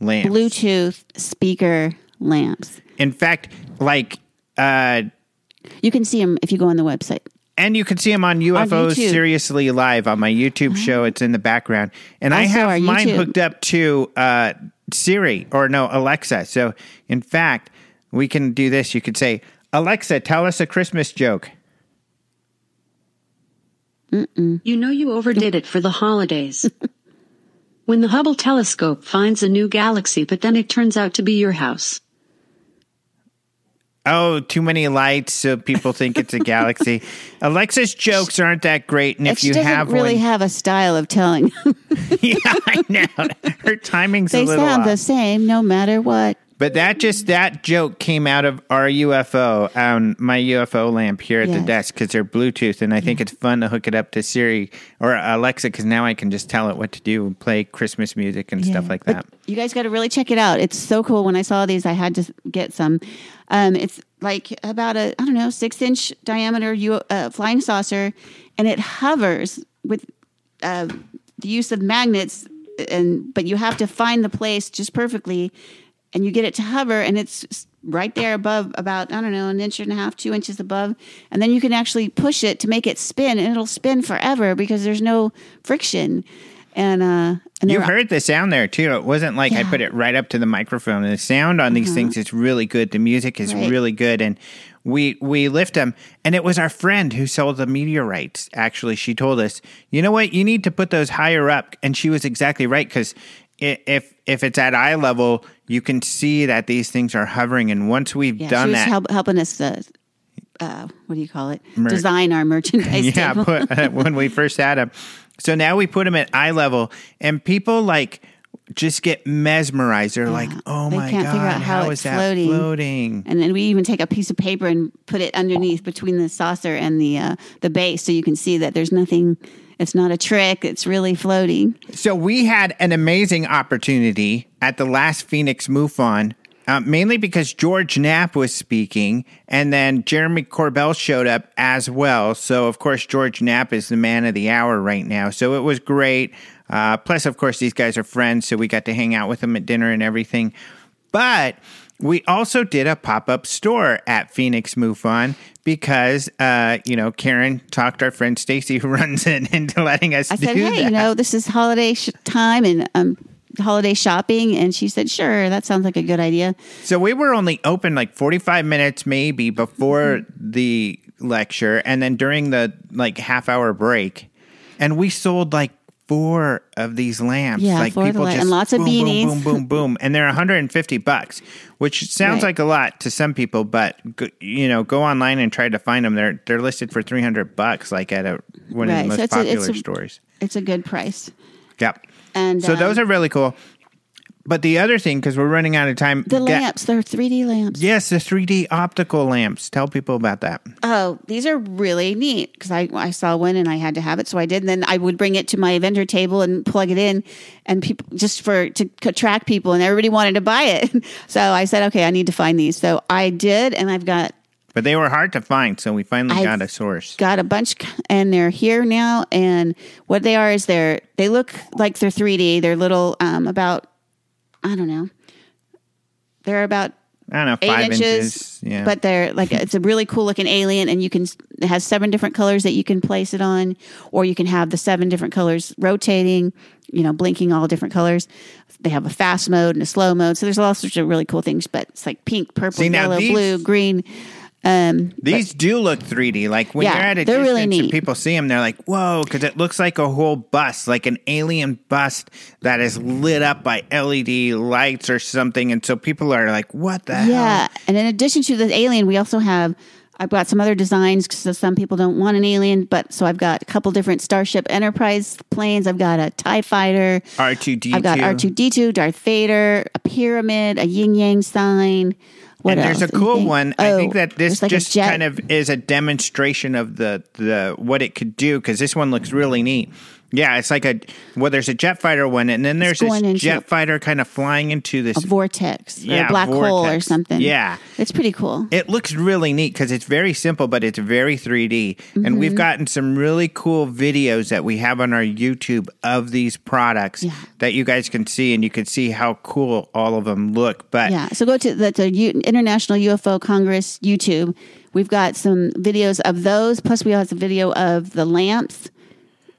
Lamps. Bluetooth speaker lamps. In fact, like. Uh, You can see them if you go on the website. And you can see them on UFOs YouTube. Seriously Live on my YouTube show. It's in the background. And I Also our have mine YouTube. hooked up to uh, Siri or no, Alexa. So, in fact, we can do this. You could say, Alexa, tell us a Christmas joke. You know you overdid it for the holidays. when the Hubble telescope finds a new galaxy, but then it turns out to be your house. Oh, too many lights, so people think it's a galaxy. Alexa's jokes aren't that great, and if she you doesn't have really one, have a style of telling. yeah, I know her timing's they a little sound off. the same no matter what. But that just that joke came out of our UFO on my UFO lamp here at the desk because they're Bluetooth, and I think it's fun to hook it up to Siri or Alexa because now I can just tell it what to do and play Christmas music and stuff Yeah. like But that. You guys got to really check it out. It's so cool. When I saw these, I had to get some. Um, it's like about a I don't know six inch diameter U, uh, flying saucer, and it hovers with uh, the use of magnets. And but you have to find the place just perfectly, and you get it to hover, and it's right there above about I don't know an inch and a half, two inches above, and then you can actually push it to make it spin, and it'll spin forever because there's no friction. And uh, and You heard the sound there too. It wasn't like I put it right up to the microphone. The sound on these things is really good. The music is Right. really good, and we we lift them. And it was our friend who sold the meteorites. Actually, she told us, you know what, you need to put those higher up. And she was exactly right because if if it's at eye level, you can see that these things are hovering. And once we've Yeah, done that, help, helping us. Uh, uh, what do you call it? Design our merchandise. yeah, put, when we first had them. So now we put them at eye level, and people like just get mesmerized. They're like, "Oh They my can't god, figure out how how it's is that floating." floating?" and then we even take a piece of paper and put it underneath between the saucer and the uh, the base, so you can see that there's nothing. It's not a trick. It's really floating. So we had an amazing opportunity at the last Phoenix MUFON, uh, mainly because George Knapp was speaking, and then Jeremy Corbell showed up as well. So of course George Knapp is the man of the hour right now. So it was great. Uh, plus, of course, these guys are friends, so we got to hang out with them at dinner and everything. But we also did a pop up store at Phoenix MUFON because, uh, you know, Karen talked our friend Stacy, who runs it, into letting us I do said, "Hey, that. you know, this is holiday sh- time and um, holiday shopping," and she said, "Sure, that sounds like a good idea." So we were only open like 45 minutes maybe before Mm-hmm. the lecture and then during the like half hour break. And we sold like four of these lamps. Yeah, like four of people just and lots of boom, beanies. Boom, boom, boom, boom. And they're 150 bucks, which sounds Right. like a lot to some people, but you know, go online and try to find them. They're they're listed for 300 bucks like at a one of the most so it's a- popular it's a- stores. It's a good price. Yep. And So um, those are really cool. But the other thing, because we're running out of time, the ga- lamps. They're 3D lamps. Yes, the 3D optical lamps. Tell people about that. Oh, these are really neat because I, I saw one and I had to have it, so I did. And then I would bring it to my vendor table and plug it in, and people just for to attract people, and everybody wanted to buy it. So I said, okay, I need to find these. So I did, and I've got But they were hard to find, so we finally I've got a source. got a bunch, and they're here now. And what they are is they're they look like they're 3D. They're little, um, about I don't know, they're about I don't know, eight inches, inches. Yeah. but they're like it's a really cool looking alien, and you can it has seven different colors that you can place it on, or you can have the seven different colors rotating, you know, blinking all different colors. They have a fast mode and a slow mode, so there's all sorts of really cool things. But it's like pink, purple, See, yellow, these- blue, green. Um, These do look 3D. Like when Yeah, you're at a distance really and people see them, they're like, whoa, because it looks like a whole bus, like an alien bus that is lit up by LED lights or something. And so people are like, what the hell? Yeah, hell? and in addition to the alien, we also have. I've got some other designs because some people don't want an alien, but so I've got a couple different Starship Enterprise planes. I've got a Tie Fighter. R2D2. I've got R two D two, Darth Vader, a pyramid, a yin yang sign. What and there's a cool one. I Oh, think that this like just kind of is a demonstration of the the what it could do because this one looks really neat. Yeah, it's like a well, there's a jet fighter one, and then there's this jet fighter kind of flying into this. a vortex or Yeah, a black hole or something. Yeah. it's pretty cool. it looks really neat because it's very simple, but it's very 3D. And Mm-hmm. we've gotten some really cool videos that we have on our YouTube of these products Yeah. that you guys can see, and you can see how cool all of them look. But Yeah, so go to the, the U- International UFO Congress YouTube. We've got some videos of those. Plus, we have a video of the lamps,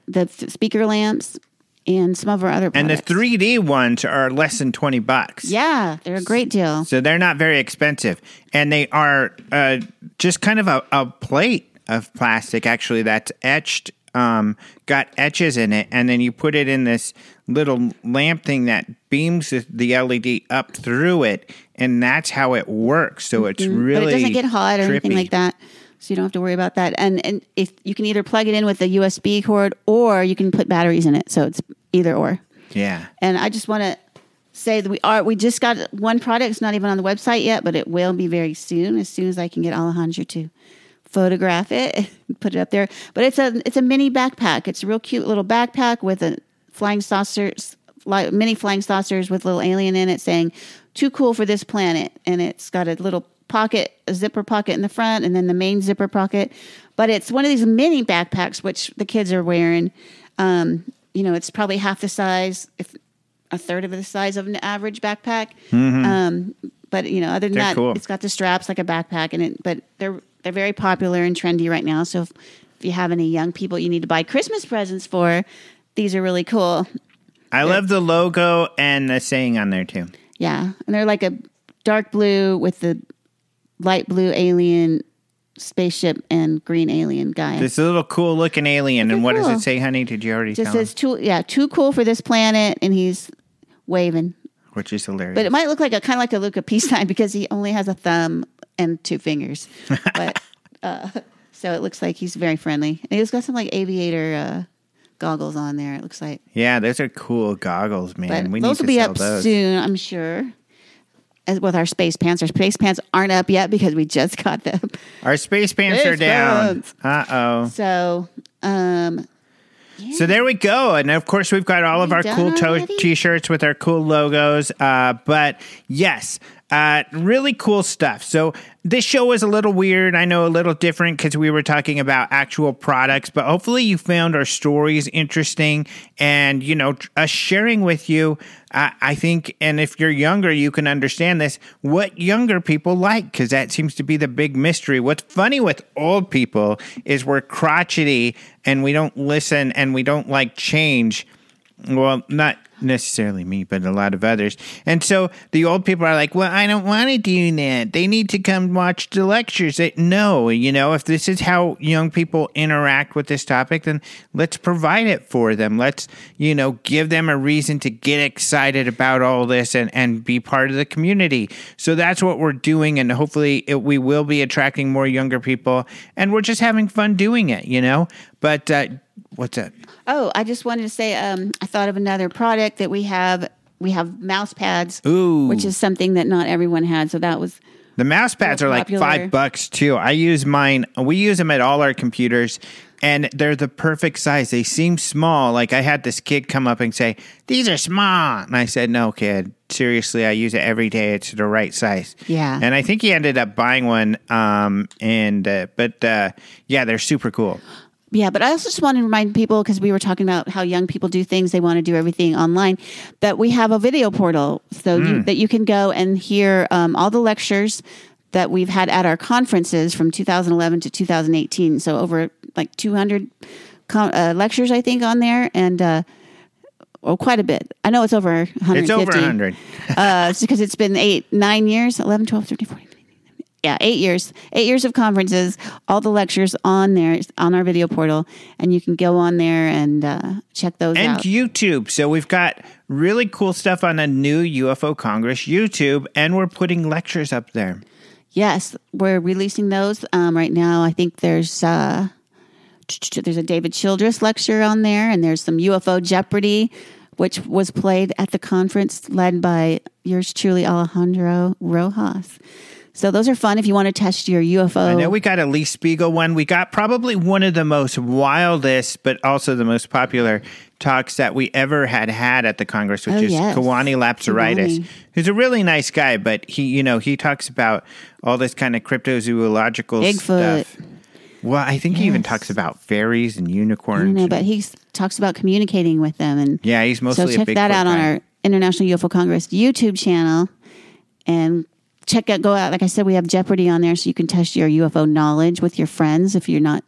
the f- speaker lamps, and some of our other and the 3D ones are less than 20 bucks. Yeah, they're a great deal. So they're not very expensive. And they are uh, just kind of a, a plate of plastic, actually, that's etched, um, got etches in it. And then you put it in this little lamp thing that beams the- the LED up through it. And that's how it works. So it's really. Mm-hmm. but it doesn't get hot or anything like that. So you don't have to worry about that. And and if you can either plug it in with a USB cord or you can put batteries in it. So it's either or. Yeah. And I just want to say that we are. We just got one product. It's not even on the website yet, but it will be very soon. As soon as I can get Alejandro to photograph it, put it up there. But it's a it's a mini backpack. It's a real cute little backpack with a flying saucers, like mini flying saucers with little alien in it, saying "Too cool for this planet," and it's got a little pocket, a zipper pocket in the front, and then the main zipper pocket. But it's one of these mini backpacks which the kids are wearing. Um, you know, it's probably half the size, if a third of the size of an average backpack. Um, but you know, other than Mm-hmm. They're that, cool. it's got the straps like a backpack, and it. But they're they're very popular and trendy right now. So if, if you have any young people you need to buy Christmas presents for, these are really cool. I love the logo and the saying on there too. Yeah, and they're like a dark blue with the light blue alien spaceship and green alien guy. This little cool looking alien. And what does it say, honey? Did you already just tell says him? too yeah too cool for this planet, and he's waving. Which is hilarious. But it might look like a kind of like a of peace sign because he only has a thumb and two fingers. but uh, so it looks like he's very friendly. And he's got some like aviator uh, goggles on there. It looks like. yeah, those are cool goggles, man. But we those will need to be up those. soon, I'm sure. As with our space pants, our space pants aren't up yet because we just got them. Our space pants Space are down. Uh oh. So, um, So there we go. And of course, we've got all of our cool already? t shirts with our cool logos. Uh, but yes, uh, really cool stuff. So this show was a little weird. I know a little different because we were talking about actual products, but hopefully you found our stories interesting and, you know, us sharing with you. Uh, I think, and if you're younger, you can understand this, what younger people like, because that seems to be the big mystery. What's funny with old people is we're crotchety and we don't listen and we don't like change. Well, not necessarily me, but a lot of others. And so the old people are like, well, I don't want to do that. They need to come watch the lectures. They, no, you know, if this is how young people interact with this topic, then let's provide it for them. Let's, you know, give them a reason to get excited about all this and, and be part of the community. So that's what we're doing. And hopefully it, we will be attracting more younger people. And we're just having fun doing it, you know? But, uh, what's that? oh, I just wanted to say, um, I thought of another product that we have. We have mouse pads, Ooh. which is something that not everyone had. So that was The mouse pads are like five bucks too. I use mine. We use them at all our computers, and they're the perfect size. They seem small. Like I had this kid come up and say, "These are small," and I said, "No, kid. Seriously, I use it every day. It's the right size." Yeah. And I think he ended up buying one. Um. And uh, but uh, yeah, they're super cool. Yeah, but I also just want to remind people because we were talking about how young people do things; they want to do everything online. That we have a video portal, so you, that you can go and hear um, all the lectures that we've had at our conferences from 2011 to 2018. So over like 200 con- uh, lectures, I think, on there, and uh, oh, quite a bit. I know it's over 150. It's over hundred. uh, because it's been eight, nine years, 11, 12, 13, 14. Yeah, eight years, eight years of conferences, all the lectures on there, on our video portal, and you can go on there and uh, check those and out. YouTube. So we've got really cool stuff on the new UFO Congress YouTube, and we're putting lectures up there. yes, we're releasing those um, right now. I think there's uh, there's a David Childress lecture on there, and there's some UFO Jeopardy, which was played at the conference, led by yours truly, Alejandro Rojas. So those are fun if you want to test your UFO. I know we got a Lee Spiegel one. We got probably one of the most wildest, but also the most popular talks that we ever had had at the Congress, which Oh, is yes. Kewaunee Lapseritis, who's a really nice guy, but he, you know, he talks about all this kind of cryptozoological Bigfoot. stuff. Well, I think he even talks about fairies and unicorns. don't know, and- but he talks about communicating with them, and yeah, he's so mostly a check that out on our International UFO Congress YouTube channel, and check out go out. Like I said, we have Jeopardy on there, so you can test your UFO knowledge with your friends if you're not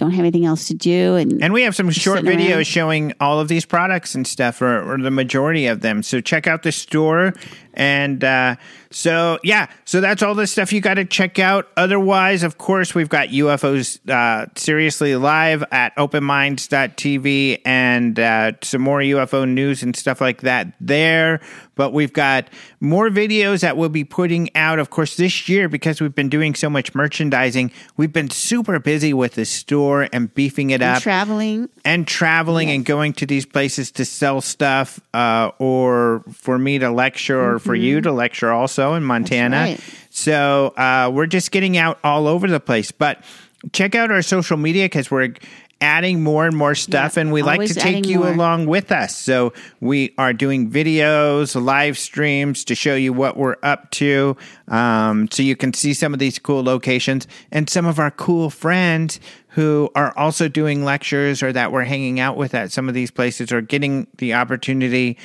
don't have anything else to do. And, And we have some short videos around. showing all of these products and stuff, or, or the majority of them. So check out the store and uh, So yeah, so that's all the stuff you got to check out. Otherwise, of course, we've got UFOs uh, seriously live at openminds.tv and uh, some more UFO news and stuff like that there. But we've got more videos that we'll be putting out, of course, this year because we've been doing so much merchandising. We've been super busy with the store and beefing it And up traveling. and traveling and going to these places to sell stuff uh, or for me to lecture or for you to lecture also in Montana. right. So uh, we're just getting out all over the place. But check out our social media because we're adding more and more stuff Yeah, and we like to take you more. along with us. So we are doing videos, live streams to show you what we're up to. Um, so you can see some of these cool locations and some of our cool friends who are also doing lectures or that we're hanging out with at some of these places or getting the opportunity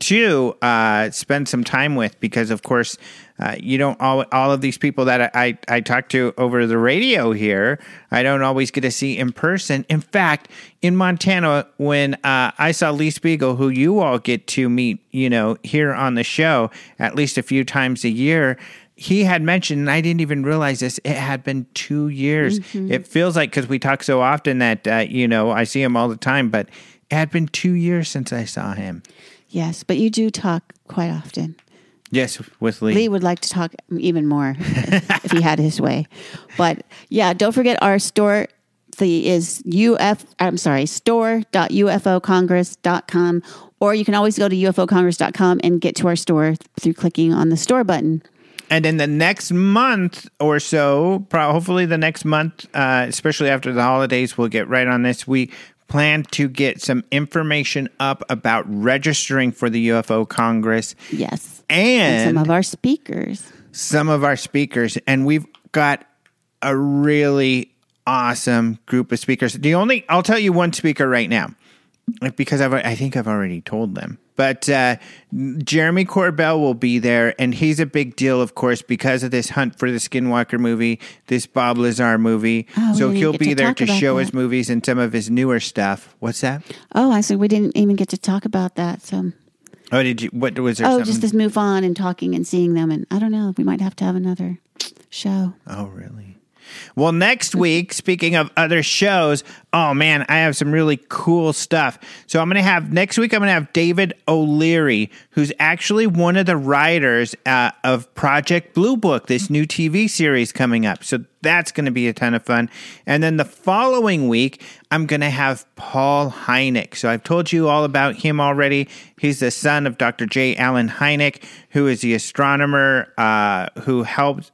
to uh, spend some time with because of course uh, you don't all, all of these people that I, I, I talk to over the radio here i don't always get to see in person in fact in montana when uh, i saw lee spiegel who you all get to meet you know here on the show at least a few times a year he had mentioned, and I didn't even realize this, it had been two years. It feels like because we talk so often that, uh, you know, I see him all the time, but it had been two years since I saw him. Yes, but you do talk quite often. Yes, with Lee. Lee would like to talk even more if he had his way. But yeah, don't forget our store the is uf I'm sorry, store.ufocongress.com or you can always go to ufocongress.com and get to our store through clicking on the store button. And in the next month or so, pro- hopefully the next month, uh, especially after the holidays, we'll get right on this. We plan to get some information up about registering for the UFO Congress Yes. and, Some of our speakers. some of our speakers. And we've got a really awesome group of speakers. The only, I'll tell you one speaker right now because I've, I think I've already told them. But uh, Jeremy Corbell will be there, and he's a big deal, of course, because of this Hunt for the Skinwalker movie, this Bob Lazar movie. Oh, so he'll be to there to show that. his movies and some of his newer stuff. What's that? Oh, I said we didn't even get to talk about that. So Oh, did you? What was there? Oh, something? just this MUFON and talking and seeing them and I don't know, we might have to have another show. Oh, really? Well, next week, speaking of other shows, oh man, I have some really cool stuff. So I'm going to have next week, I'm going to have David O'Leary, who's actually one of the writers uh, of Project Blue Book, this new TV series coming up. So that's going to be a ton of fun. And then the following week, I'm going to have Paul Hynek. So I've told you all about him already. He's the son of Dr. J. Allen Hynek, who is the astronomer uh, who helped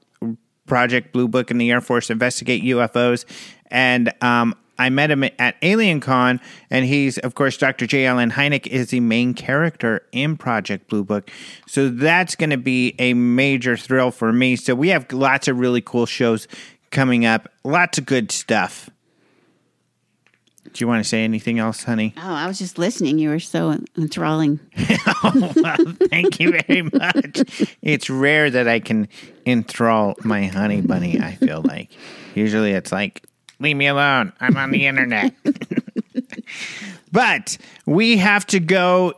Project Blue Book and the Air Force investigate UFOs. And um, I met him at AlienCon, and he's, of course, Dr. J. Allen Hynek is the main character in Project Blue Book. So that's going to be a major thrill for me. So we have lots of really cool shows coming up, lots of good stuff. Do you want to say anything else, honey? Oh, I was just listening. You were so enthralling. well, thank you very much. It's rare that I can enthrall my honey bunny, I feel like. Usually it's like, leave me alone. I'm on the internet. but we have to go.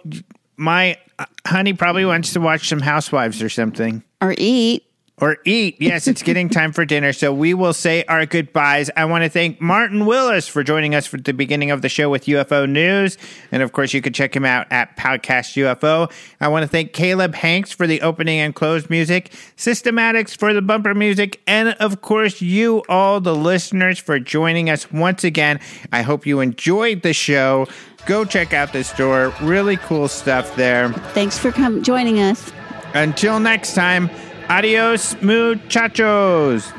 My uh, honey probably wants to watch some housewives or something. Or eat. Or eat. Yes, it's getting time for dinner. So we will say our goodbyes. I want to thank Martin Willis for joining us for the beginning of the show with UFO News. And of course, you can check him out at Podcast UFO. I want to thank Caleb Hanks for the opening and close music, Systematics for the bumper music, and of course, you all, the listeners, for joining us once again. I hope you enjoyed the show. Go check out the store. Really cool stuff there. Thanks for come joining us. Until next time, adios, muchachos.